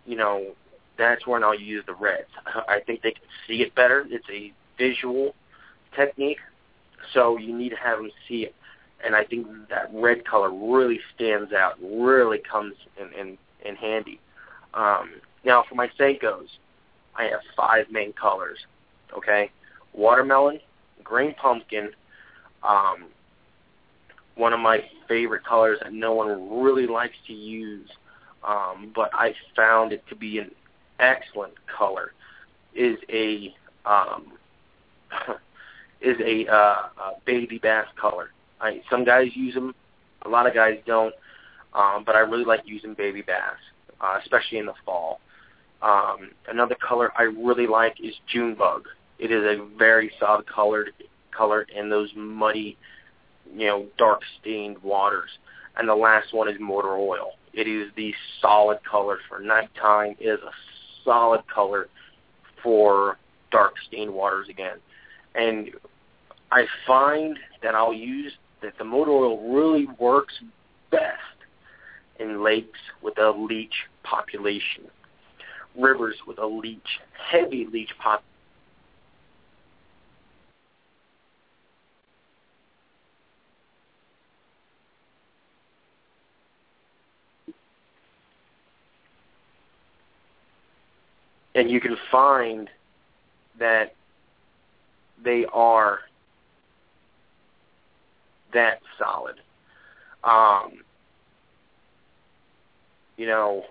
you know, that's when I'll use the reds. I think they can see it better. It's a visual technique, so you need to have them see it. And I think that red color really stands out, really comes in, in, in handy. Um, now, for my Senkos, I have five main colors, okay? Watermelon, green pumpkin, um, one of my favorite colors that no one really likes to use, um, but I found it to be an excellent color, is a um, is a, uh, a baby bass color. I, some guys use them, a lot of guys don't, um, but I really like using baby bass, uh, especially in the fall. Um, another color I really like is June bug. It is a very solid colored color in those muddy, you know, dark stained waters. And the last one is motor oil. It is the solid color for nighttime. It is a solid color for dark stained waters again. And I find that I'll use that the motor oil really works best in lakes with a leech population. rivers with a leech, heavy leech pop. And you can find that they are that solid. Um, you know,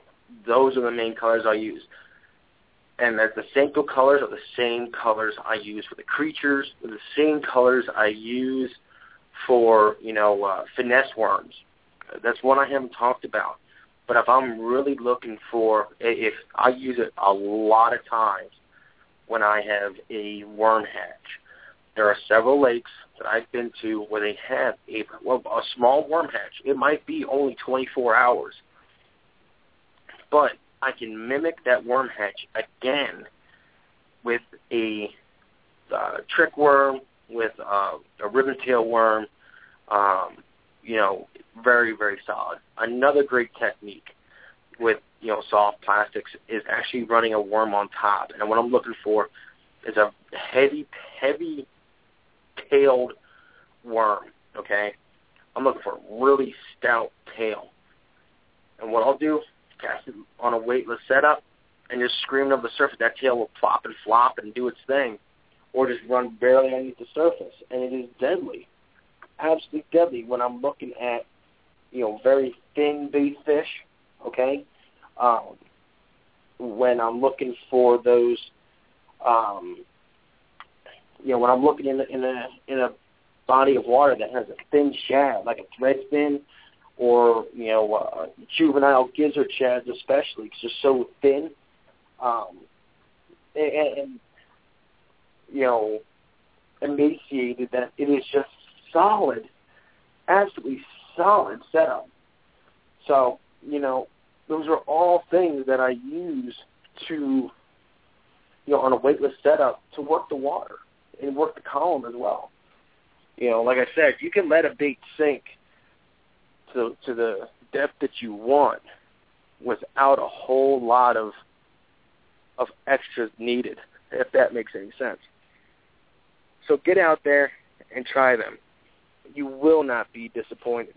those are the main colors I use. And that the Senko colors are the same colors I use for the creatures, the same colors I use for, you know, uh, finesse worms. That's one I haven't talked about. But if I'm really looking for, if I use it a lot of times when I have a worm hatch, there are several lakes that I've been to where they have a, well, a small worm hatch. It might be only 24 hours but I can mimic that worm hatch again with a uh, trick worm, with uh, a ribbon tail worm. Um, you know, very very solid. Another great technique with you know soft plastics is actually running a worm on top. And what I'm looking for is a heavy heavy tailed worm. Okay, I'm looking for a really stout tail. And what I'll do cast it on a weightless setup and just scream over the surface, that tail will plop and flop and do its thing, or just run barely underneath the surface, and it is deadly, absolutely deadly. When I'm looking at, you know, very thin bait fish, okay, um, when I'm looking for those, um, you know, when I'm looking in a, in a in a body of water that has a thin shad, like a thread fin, or you know uh, juvenile gizzard shads especially because they're so thin um, and, and you know emaciated that it is just solid absolutely solid setup so you know those are all things that I use to you know on a weightless setup to work the water and work the column as well you know like I said you can let a bait sink to to the depth that you want without a whole lot of of extras needed, if that makes any sense. So get out there and try them. You will not be disappointed.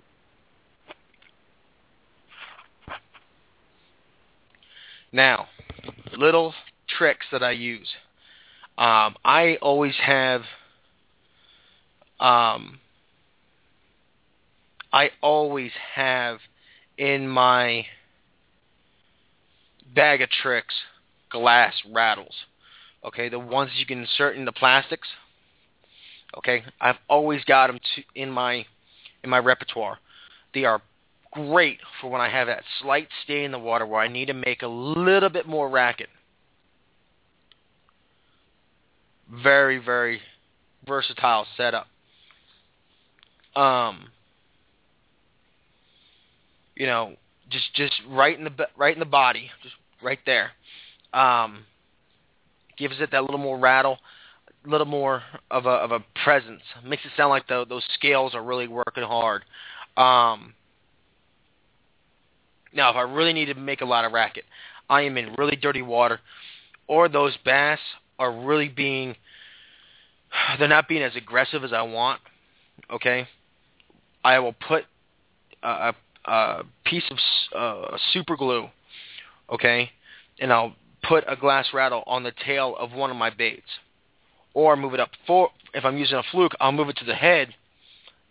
Now, little tricks that I use. Um, I always have um, I always have in my bag of tricks glass rattles. Okay, the ones you can insert in the plastics. Okay, I've always got them to, in my in my repertoire. They are great for when I have that slight stay in the water where I need to make a little bit more racket. Very, very versatile setup. Um, you know, just just right in the right in the body, just right there. Um, gives it that little more rattle, little more of a of a presence. Makes it sound like the, those scales are really working hard. Um, now, if I really need to make a lot of racket, I am in really dirty water, or those bass are really being they're not being as aggressive as I want. Okay, I will put a, a piece of uh, super glue, okay, and I'll put a glass rattle on the tail of one of my baits, or move it up for if I'm using a fluke, I'll move it to the head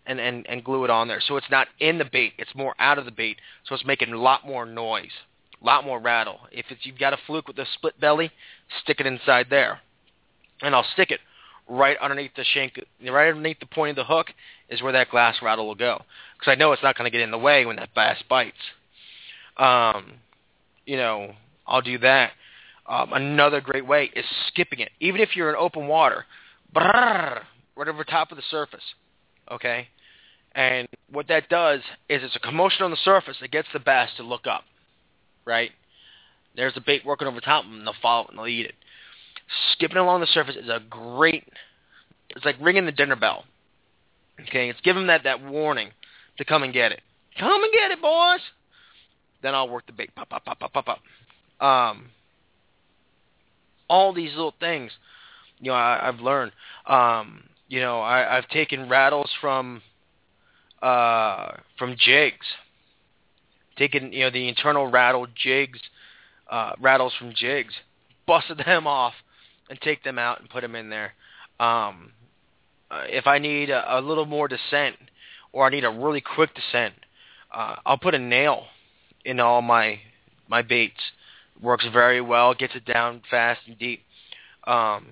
and, and, and glue it on there. So it's not in the bait, it's more out of the bait. So it's making a lot more noise, a lot more rattle. If it's you've got a fluke with a split belly, stick it inside there. And I'll stick it right underneath the shank, right underneath the point of the hook is where that glass rattle will go. Because I know it's not going to get in the way when that bass bites. Um, you know, I'll do that. Um, another great way is skipping it, even if you're in open water, brrr, right over top of the surface. Okay, and what that does is it's a commotion on the surface that gets the bass to look up. Right, there's the bait working over top, of and they'll follow it and they'll eat it skipping along the surface is a great. It's like ringing the dinner bell. Okay, it's giving that that warning to come and get it. Come and get it, boys. Then I'll work the bait. Pop, pop, pop, pop, pop, pop. Um, all these little things. You know, I, I've learned. Um, you know, I, I've taken rattles from uh, from jigs, taken you know the internal rattle jigs, uh, rattles from jigs, busted them off, and take them out and put them in there. Um, uh, if I need a, a little more descent, or I need a really quick descent, uh, I'll put a nail in all my my baits. Works very well, gets it down fast and deep. Um,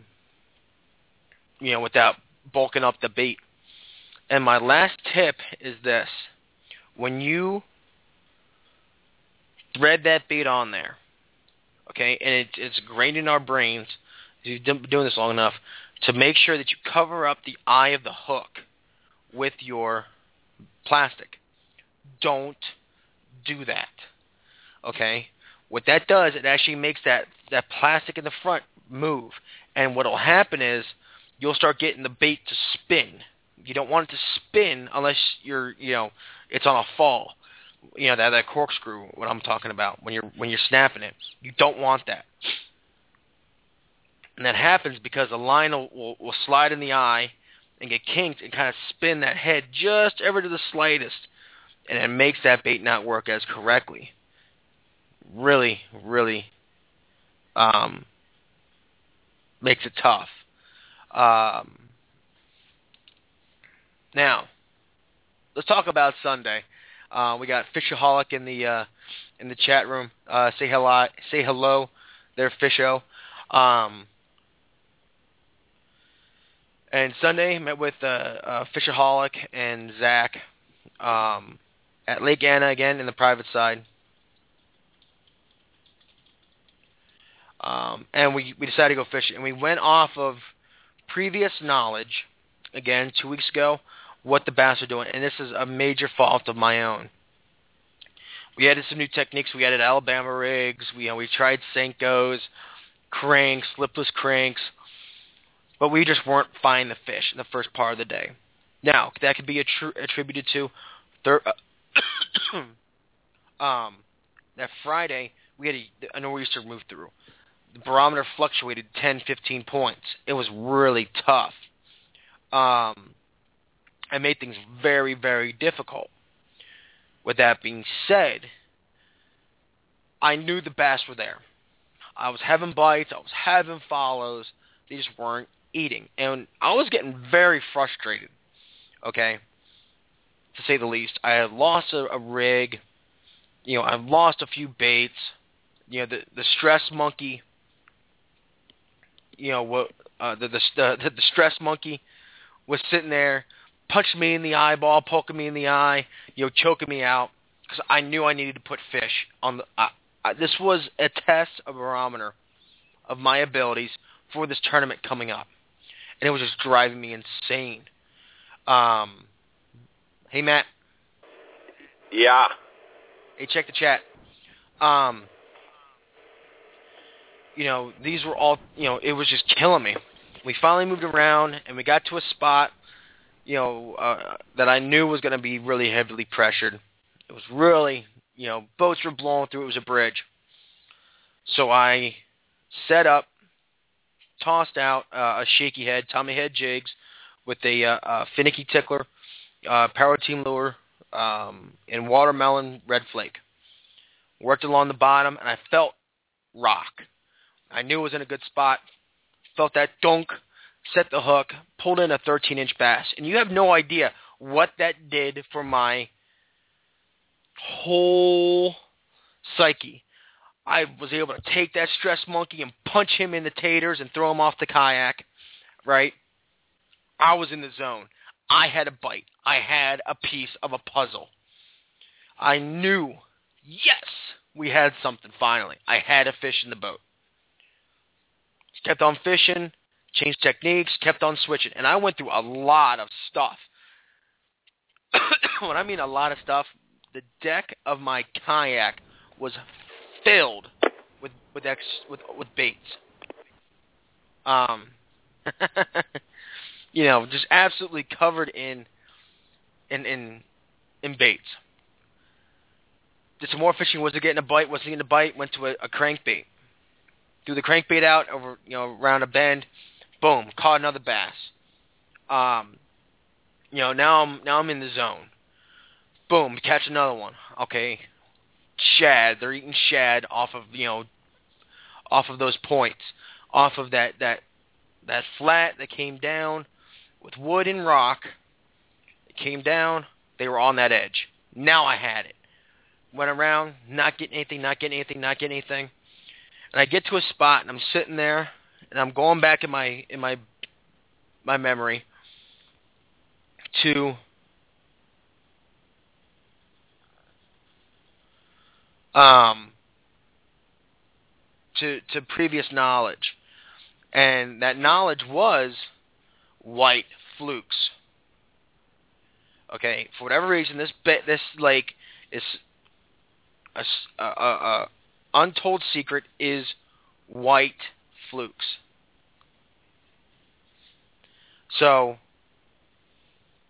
you know, without bulking up the bait. And my last tip is this. When you thread that bait on there, okay, and it, it's ingrained in our brains, you've been doing this long enough, to make sure that you cover up the eye of the hook with your plastic. Don't do that. Okay? What that does, it actually makes that, that plastic in the front move. And what will happen is you'll start getting the bait to spin. You don't want it to spin unless you're, you know, it's on a fall. You know, that that corkscrew what I'm talking about when you're when you're snapping it. You don't want that. And that happens because the line will, will, will slide in the eye and get kinked and kind of spin that head just ever to the slightest. And it makes that bait not work as correctly. Really, really um, makes it tough. Um, now, let's talk about Sunday. Uh, we got Fishaholic in the uh, in the chat room. Uh, say hello, say hello, there, Fisho. Um, and Sunday met with uh, uh, Fishaholic and Zach um, at Lake Anna again in the private side. Um, and we, we decided to go fishing. And we went off of previous knowledge, again, two weeks ago, what the bass are doing. And this is a major fault of my own. We added some new techniques. We added Alabama rigs. We, you know, we tried Senkos, cranks, lipless cranks. But we just weren't finding the fish in the first part of the day. Now, that could be attri- attributed to thir- um, that Friday we had a nor'easter move through the barometer fluctuated 10, 15 points. It was really tough. Um, it made things very, very difficult. With that being said, I knew the bass were there. I was having bites. I was having follows. They just weren't eating. And I was getting very frustrated, okay, to say the least. I had lost a, a rig. You know, I've lost a few baits. You know, the, the stress monkey you know what uh, the, the the the stress monkey was sitting there, punching me in the eyeball, poking me in the eye, you know, choking me out because I knew I needed to put fish on the. Uh, uh, this was a test, a barometer of my abilities for this tournament coming up, and it was just driving me insane. Um, hey Matt. Yeah. Hey, check the chat. Um, you know, these were all, you know, it was just killing me. We finally moved around, and we got to a spot, you know, uh, that I knew was going to be really heavily pressured. It was really, you know, boats were blowing through. It was a bridge. So I set up, tossed out uh, a shaky head, Tommy head jigs, with a, uh, a Finicky Tinkerer, uh, power team lure, um, and watermelon red flake. Worked along the bottom, and I felt rock. I knew it was in a good spot. Felt that dunk, set the hook, pulled in a 13-inch bass. And you have no idea what that did for my whole psyche. I was able to take that stress monkey and punch him in the taters and throw him off the kayak, right? I was in the zone. I had a bite. I had a piece of a puzzle. I knew, yes, we had something finally. I had a fish in the boat kept on fishing, changed techniques, kept on switching. And I went through a lot of stuff. when I mean a lot of stuff, the deck of my kayak was filled with with ex, with with baits. Um, you know, just absolutely covered in in in in baits. Did some more fishing. Was it getting a bite? Was it getting a bite? Went to a, a crankbait threw the crankbait out over you know around a bend, boom, caught another bass. Um, you know now I'm now I'm in the zone. Boom, catch another one. Okay, shad. They're eating shad off of you know off of those points, off of that that that flat that came down with wood and rock. It came down. They were on that edge. Now I had it. Went around, not getting anything, not getting anything, not getting anything. And I get to a spot and I'm sitting there and I'm going back in my in my my memory to um to to previous knowledge. And that knowledge was white flukes. Okay, for whatever reason, this bit this lake is a, a, a, untold secret is white flukes. So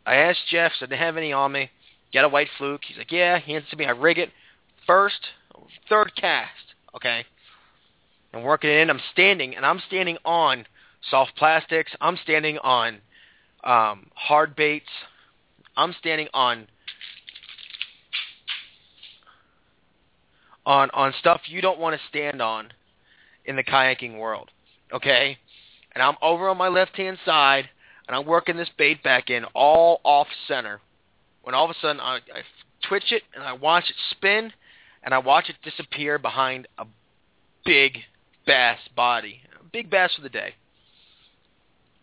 I asked Jeff, so I didn't have any on me. Get a white fluke. He's like, yeah. He hands it to me. I rig it. First, third cast. Okay. I'm working it in. I'm standing, and I'm standing on soft plastics. I'm standing on um, hard baits. I'm standing on on on stuff you don't want to stand on in the kayaking world. Okay? And I'm over on my left hand side and I'm working this bait back in all off center. When all of a sudden I, I twitch it and I watch it spin and I watch it disappear behind a big bass body. A big bass for the day.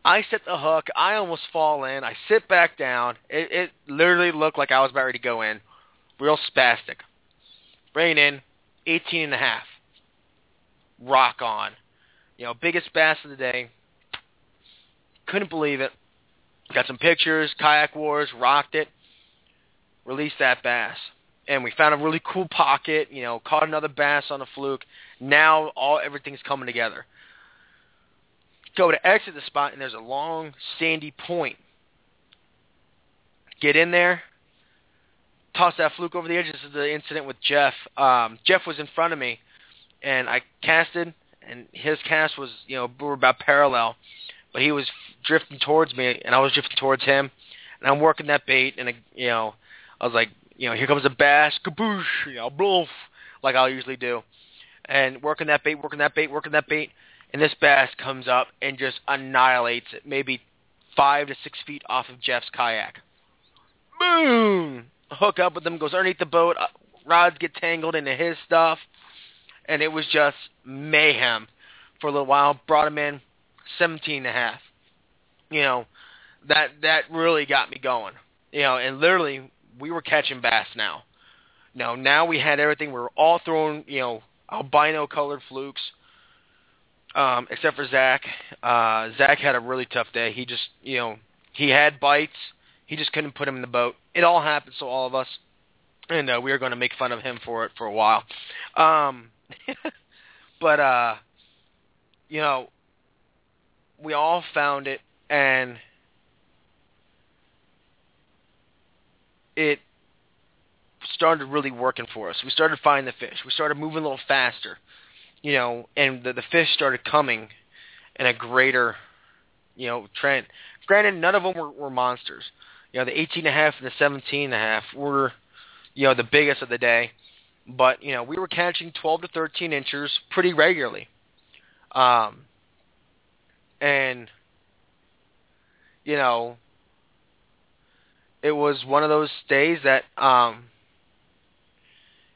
I set the hook. I almost fall in. I sit back down. It, it literally looked like I was about ready to go in. Real spastic. Bring in, 18 and a half. Rock on. You know, biggest bass of the day. Couldn't believe it. Got some pictures, kayak wars, rocked it. Released that bass. And we found a really cool pocket, you know, caught another bass on a fluke. Now all everything's coming together go to exit the spot, and there's a long sandy point. Get in there, toss that fluke over the edge. This is the incident with Jeff. Um, Jeff was in front of me, and I casted, and his cast was, you know, we were about parallel, but he was drifting towards me, and I was drifting towards him, and I'm working that bait, and, you know, I was like, you know, here comes a bass, kaboosh, you know, bloof, like I usually do. And working that bait, working that bait, working that bait and this bass comes up and just annihilates it, maybe five to six feet off of Jeff's kayak. Boom! Hook up with him, goes underneath the boat. Uh, rods get tangled into his stuff, and it was just mayhem for a little while. Brought him in, seventeen and a half. You know, that that really got me going. You know, and literally we were catching bass now. No, now we had everything. We were all throwing, you know, albino colored flukes um, except for Zach. Uh, Zach had a really tough day. He just, you know, he had bites. He just couldn't put him in the boat. It all happens to all of us, and uh, we are going to make fun of him for it for a while. Um, but uh, you know, we all found it, and it started really working for us. We started finding the fish. We started moving a little faster you know, and the, the fish started coming in a greater, you know, trend. Granted, none of them were, were monsters. You know, the 18 and a half and the 17 and a half were, you know, the biggest of the day. But, you know, we were catching 12 to 13 inches pretty regularly. Um, and, you know, it was one of those days that, um,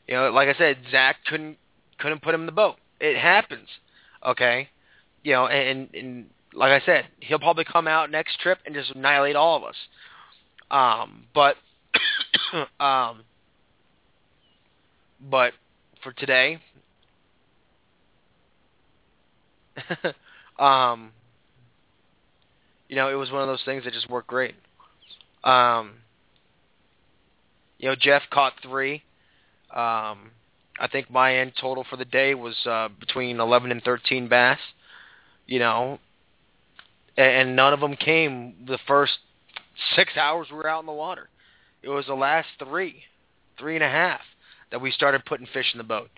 you know, like I said, Zach couldn't couldn't put him in the boat it happens. Okay, you know, and, and like I said, he'll probably come out next trip and just annihilate all of us. Um, but um, but for today, um, you know, it was one of those things that just worked great. Um, you know, Jeff caught three. Um, I think my end total for the day was uh, between 11 and 13 bass. You know, and, none of them came the first six hours we were out in the water. It was the last three, three and a half that we started putting fish in the boat.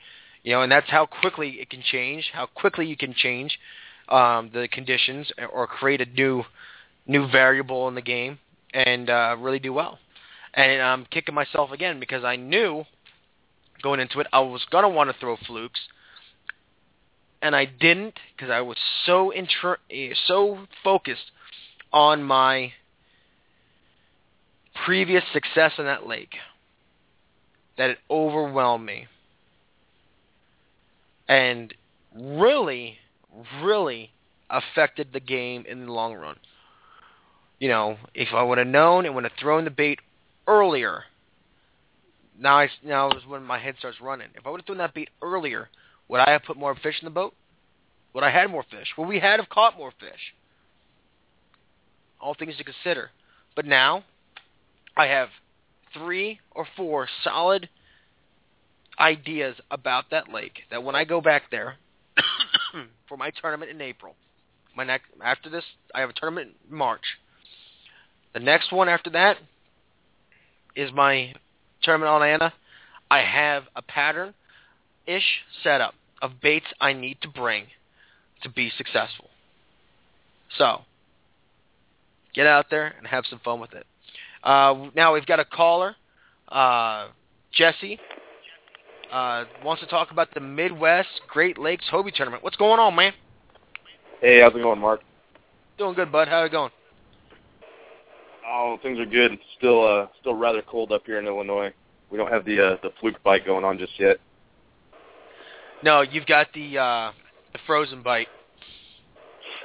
You know, and that's how quickly it can change, how quickly you can change um, the conditions or create a new new variable in the game and uh, really do well. And I'm kicking myself again because I knew going into it I was gonna want to throw flukes, and I didn't because I was so intr- so focused on my previous success in that lake that it overwhelmed me and really, really affected the game in the long run. You know, if I would have known and would have thrown the bait earlier, now I now is when my head starts running. If I would have thrown that bait earlier, would I have put more fish in the boat? Would I had more fish? Would we had have caught more fish? All things to consider. But now, I have three or four solid ideas about that lake that when I go back there for my tournament in April, my next after this I have a tournament in March. The next one after that is my tournament on Anna. I have a pattern ish setup of baits I need to bring to be successful. So, get out there and have some fun with it. Uh, now we've got a caller, uh, Jesse, uh, wants to talk about the Midwest Great Lakes Hobie Tournament. What's going on, man? Hey, how's it going, Mark? Doing good, bud. How it going? Oh, things are good. Still, uh, still rather cold up here in Illinois. We don't have the uh, the fluke bite going on just yet. No, you've got the uh, the frozen bite.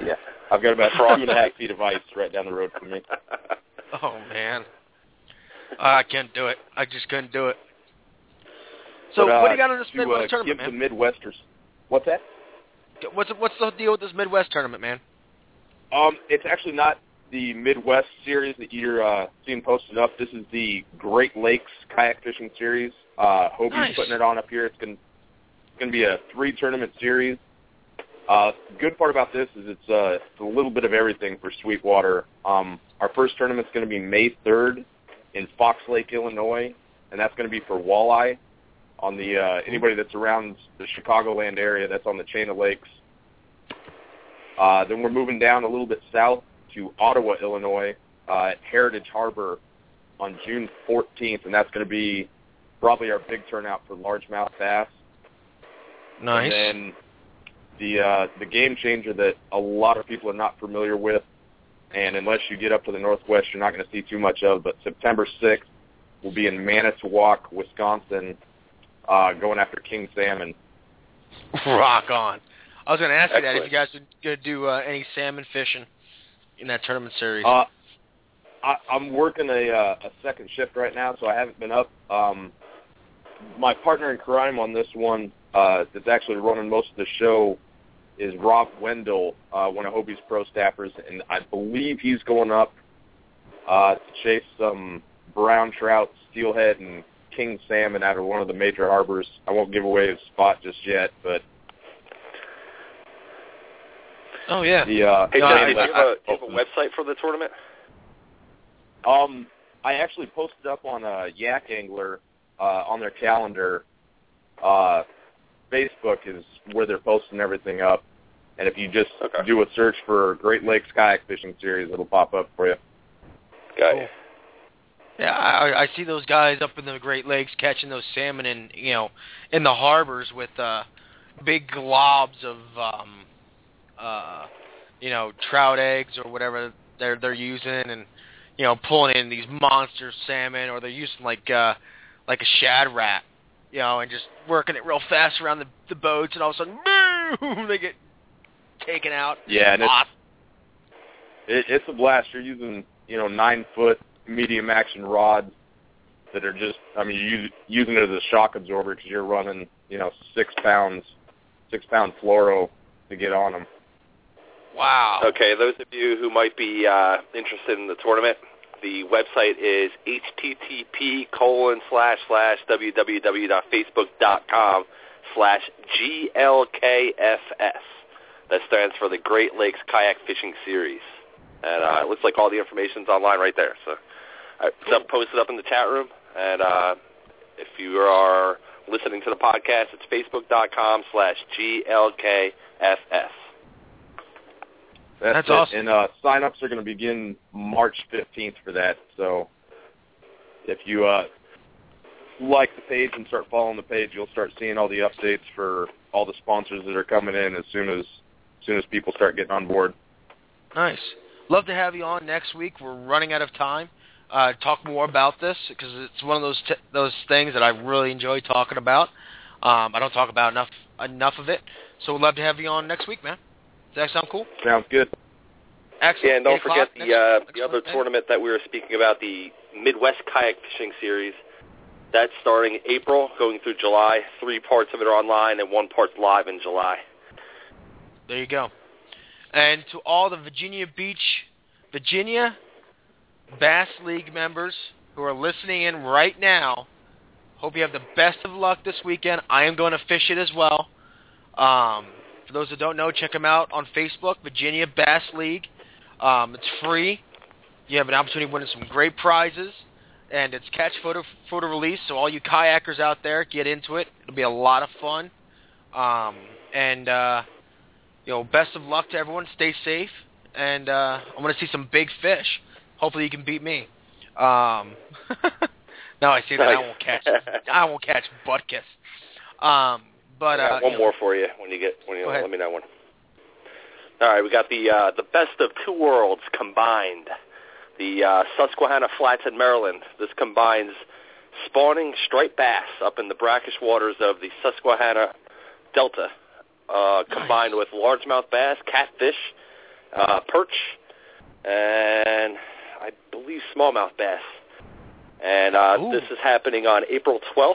Yeah, I've got about two and a half feet of ice right down the road from me. Oh man, I can't do it. I just couldn't do it. So but, uh, what do you got on this to, Midwest uh, tournament, give man? the Midwesters. What's that? What's what's the deal with this Midwest tournament, man? Um, it's actually not the Midwest series that you're uh, seeing posted up. This is the Great Lakes Kayak Fishing Series. Uh, Hobie's Nice. putting it on up here. It's going it's going to be a three tournament series. Uh, good part about this is it's, uh, it's a little bit of everything for Sweetwater. Um, our first tournament's going to be May 3rd in Fox Lake, Illinois, and that's going to be for walleye. On the uh, anybody that's around the Chicagoland area, that's on the chain of lakes. Uh, then we're moving down a little bit south to Ottawa, Illinois, uh, at Heritage Harbor on June 14th, and that's going to be probably our big turnout for largemouth bass. Nice. And then the uh, the game changer that a lot of people are not familiar with, and unless you get up to the northwest, you're not going to see too much of. But September 6th, we'll be in Manitowoc, Wisconsin, uh, going after king salmon. Rock on. I was going to ask you that if you guys were going to do uh, any salmon fishing in that tournament series. Uh, I, I'm working a uh, a second shift right now, so I haven't been up. Um, my partner in crime on this one, uh, that's actually running most of the show, is Rob Wendell, uh, one of Hobie's pro staffers, and I believe he's going up uh, to chase some brown trout, steelhead, and king salmon out of one of the major harbors. I won't give away his spot just yet, but oh yeah. the uh, Hey, no, Jesse, do you have, I- a, do you have a website for the tournament? Um, I actually posted up on a Yak Angler uh, on their calendar. Uh, Facebook is where they're posting everything up, and if you just Okay. do a search for Great Lakes Kayak Fishing Series, it'll pop up for you. Got you. Yeah, I, I see those guys up in the Great Lakes catching those salmon in you know in the harbors with uh, big globs of um, uh, you know trout eggs or whatever they're they're using, and you know pulling in these monster salmon, or they're using like uh, like a Shad Rap, you know, and just working it real fast around the the boats, and all of a sudden, boom, they get taken out. Yeah, and it's, it, it's a blast. You're using you know nine foot medium action rods that are just I mean you're use- using it as a shock absorber because you're running you know six pounds six pound fluoro to get on them. Wow. Okay, those of you who might be uh, interested in the tournament, the website is http colon slash slash www.facebook.com slash glkfs. That stands for the Great Lakes Kayak Fishing Series. And uh, it looks like all the information's online right there. So I it's up, posted up in the chat room. And uh, if you are listening to the podcast, it's facebook.com slash GLKFS. That's, That's awesome. And uh, sign-ups are going to begin March 15th for that. So if you uh, like the page and start following the page, you'll start seeing all the updates for all the sponsors that are coming in as soon as as soon as people start getting on board. Nice. Love to have you on next week. We're running out of time. Uh, talk more about this because it's one of those t- those things that I really enjoy talking about. Um, I don't talk about enough enough of it, so we'd love to have you on next week, man. Does that sound cool? Sounds good. Excellent. Yeah, and don't forget the uh, the other Wednesday? tournament that we were speaking about, the Midwest Kayak Fishing Series. That's starting April, going through July. Three parts of it are online, and one part's live in July. There you go. And to all the Virginia Beach, Virginia Bass League members who are listening in right now, hope you have the best of luck this weekend. I am going to fish it as well. Um, for those that don't know, check them out on Facebook, Virginia Bass League. Um, it's free. You have an opportunity of winning some great prizes, and it's catch photo photo release. So all you kayakers out there, get into it. It'll be a lot of fun. Um, and uh, you know, best of luck to everyone. Stay safe, and uh, I'm going to see some big fish. Hopefully, you can beat me. Um, no, I see that I won't catch. I won't catch butt kiss. Um, but uh, one know, more for you when you get when you let me know one. All right, we got the uh, the best of two worlds combined. The uh, Susquehanna Flats in Maryland. This combines spawning striped bass up in the brackish waters of the Susquehanna Delta, uh, combined with largemouth bass, catfish, uh, perch, and I believe smallmouth bass. And uh, Ooh. this is happening on April 12th.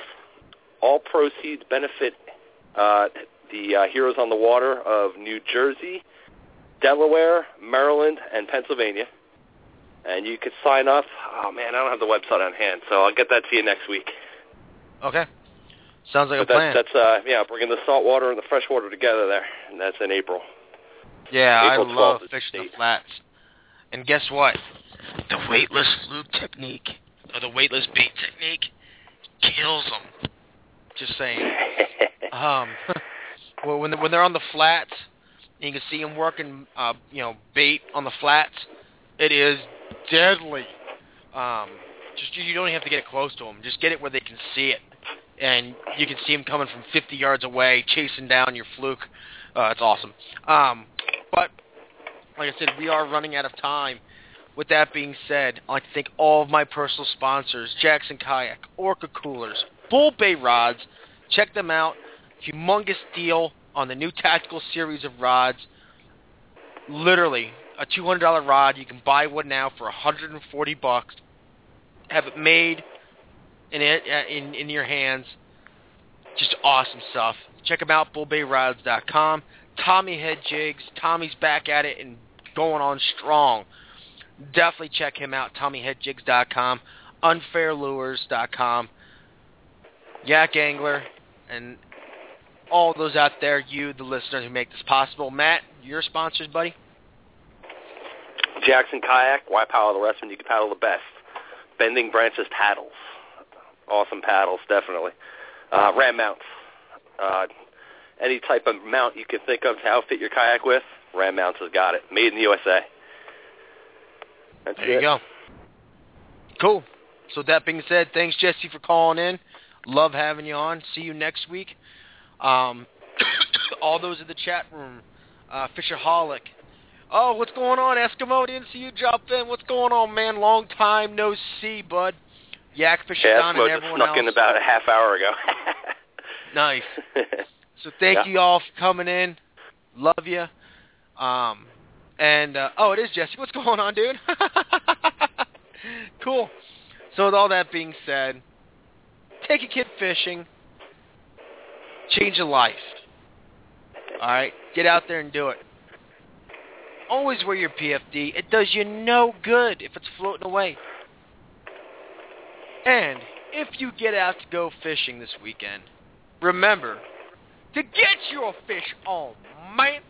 All proceeds benefit uh, the uh, Heroes on the Water of New Jersey, Delaware, Maryland, and Pennsylvania. And you could sign up. Oh man, I don't have the website on hand, so I'll get that to you next week. okay. Sounds like but a plan. that's that's uh yeah, bringing the salt water and the fresh water together there, and that's in April. Yeah, April I love 12th is fishing the flats. And guess what? The weightless fluke technique, or the weightless bait technique, kills them. Just saying. Um, well, when when they're on the flats, you can see them working, uh, you know, bait on the flats. It is deadly. Um, just you don't even have to get it close to them. Just get it where they can see it, and you can see them coming from 50 yards away, chasing down your fluke. Uh, it's awesome. Um, but like I said, we are running out of time. With that being said, I'd like to thank all of my personal sponsors, Jackson Kayak, Orca Coolers, Bull Bay Rods. Check them out. Humongous deal on the new tactical series of rods. Literally, a $200 rod. You can buy one now for 140 bucks. Have it made in uh, in in your hands. Just awesome stuff. Check them out, bullbayrods.com. Tommy Head Jigs. Tommy's back at it and going on strong. Definitely check him out, TommyHeadJigs.com, UnfairLures.com, Yak Angler, and all those out there, you, the listeners who make this possible. Matt, your sponsors, buddy? Jackson Kayak, why paddle the rest when you can paddle the best? Bending Branches Paddles. Awesome paddles, definitely. Uh, ram mounts. Uh, any type of mount you can think of to outfit your kayak with, Ram Mounts has got it. Made in the USA. That's There you go. Cool. So with that being said, thanks Jesse for calling in. Love having you on. See you next week. Um, all those in the chat room, uh, Fishaholic. Oh, what's going on, Eskimo? Didn't see you drop in. What's going on, man? Long time no see, bud. Yak Fisher Yeah, and just everyone snuck else. in about a half hour ago. Nice. So thank Yeah. you all for coming in. Love you. Um, and uh, oh, it is Jesse. What's going on, dude? cool. So with all that being said, take a kid fishing. Change your life. All right, get out there and do it. Always wear your PFD. It does you no good if it's floating away. And if you get out to go fishing this weekend, remember to get your fish on, man.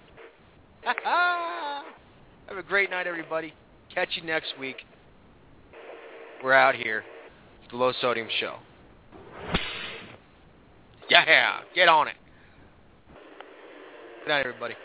Have a great night, everybody. Catch you next week. We're out here. The Low Sodium Show. Yeah, get on it. Good night, everybody.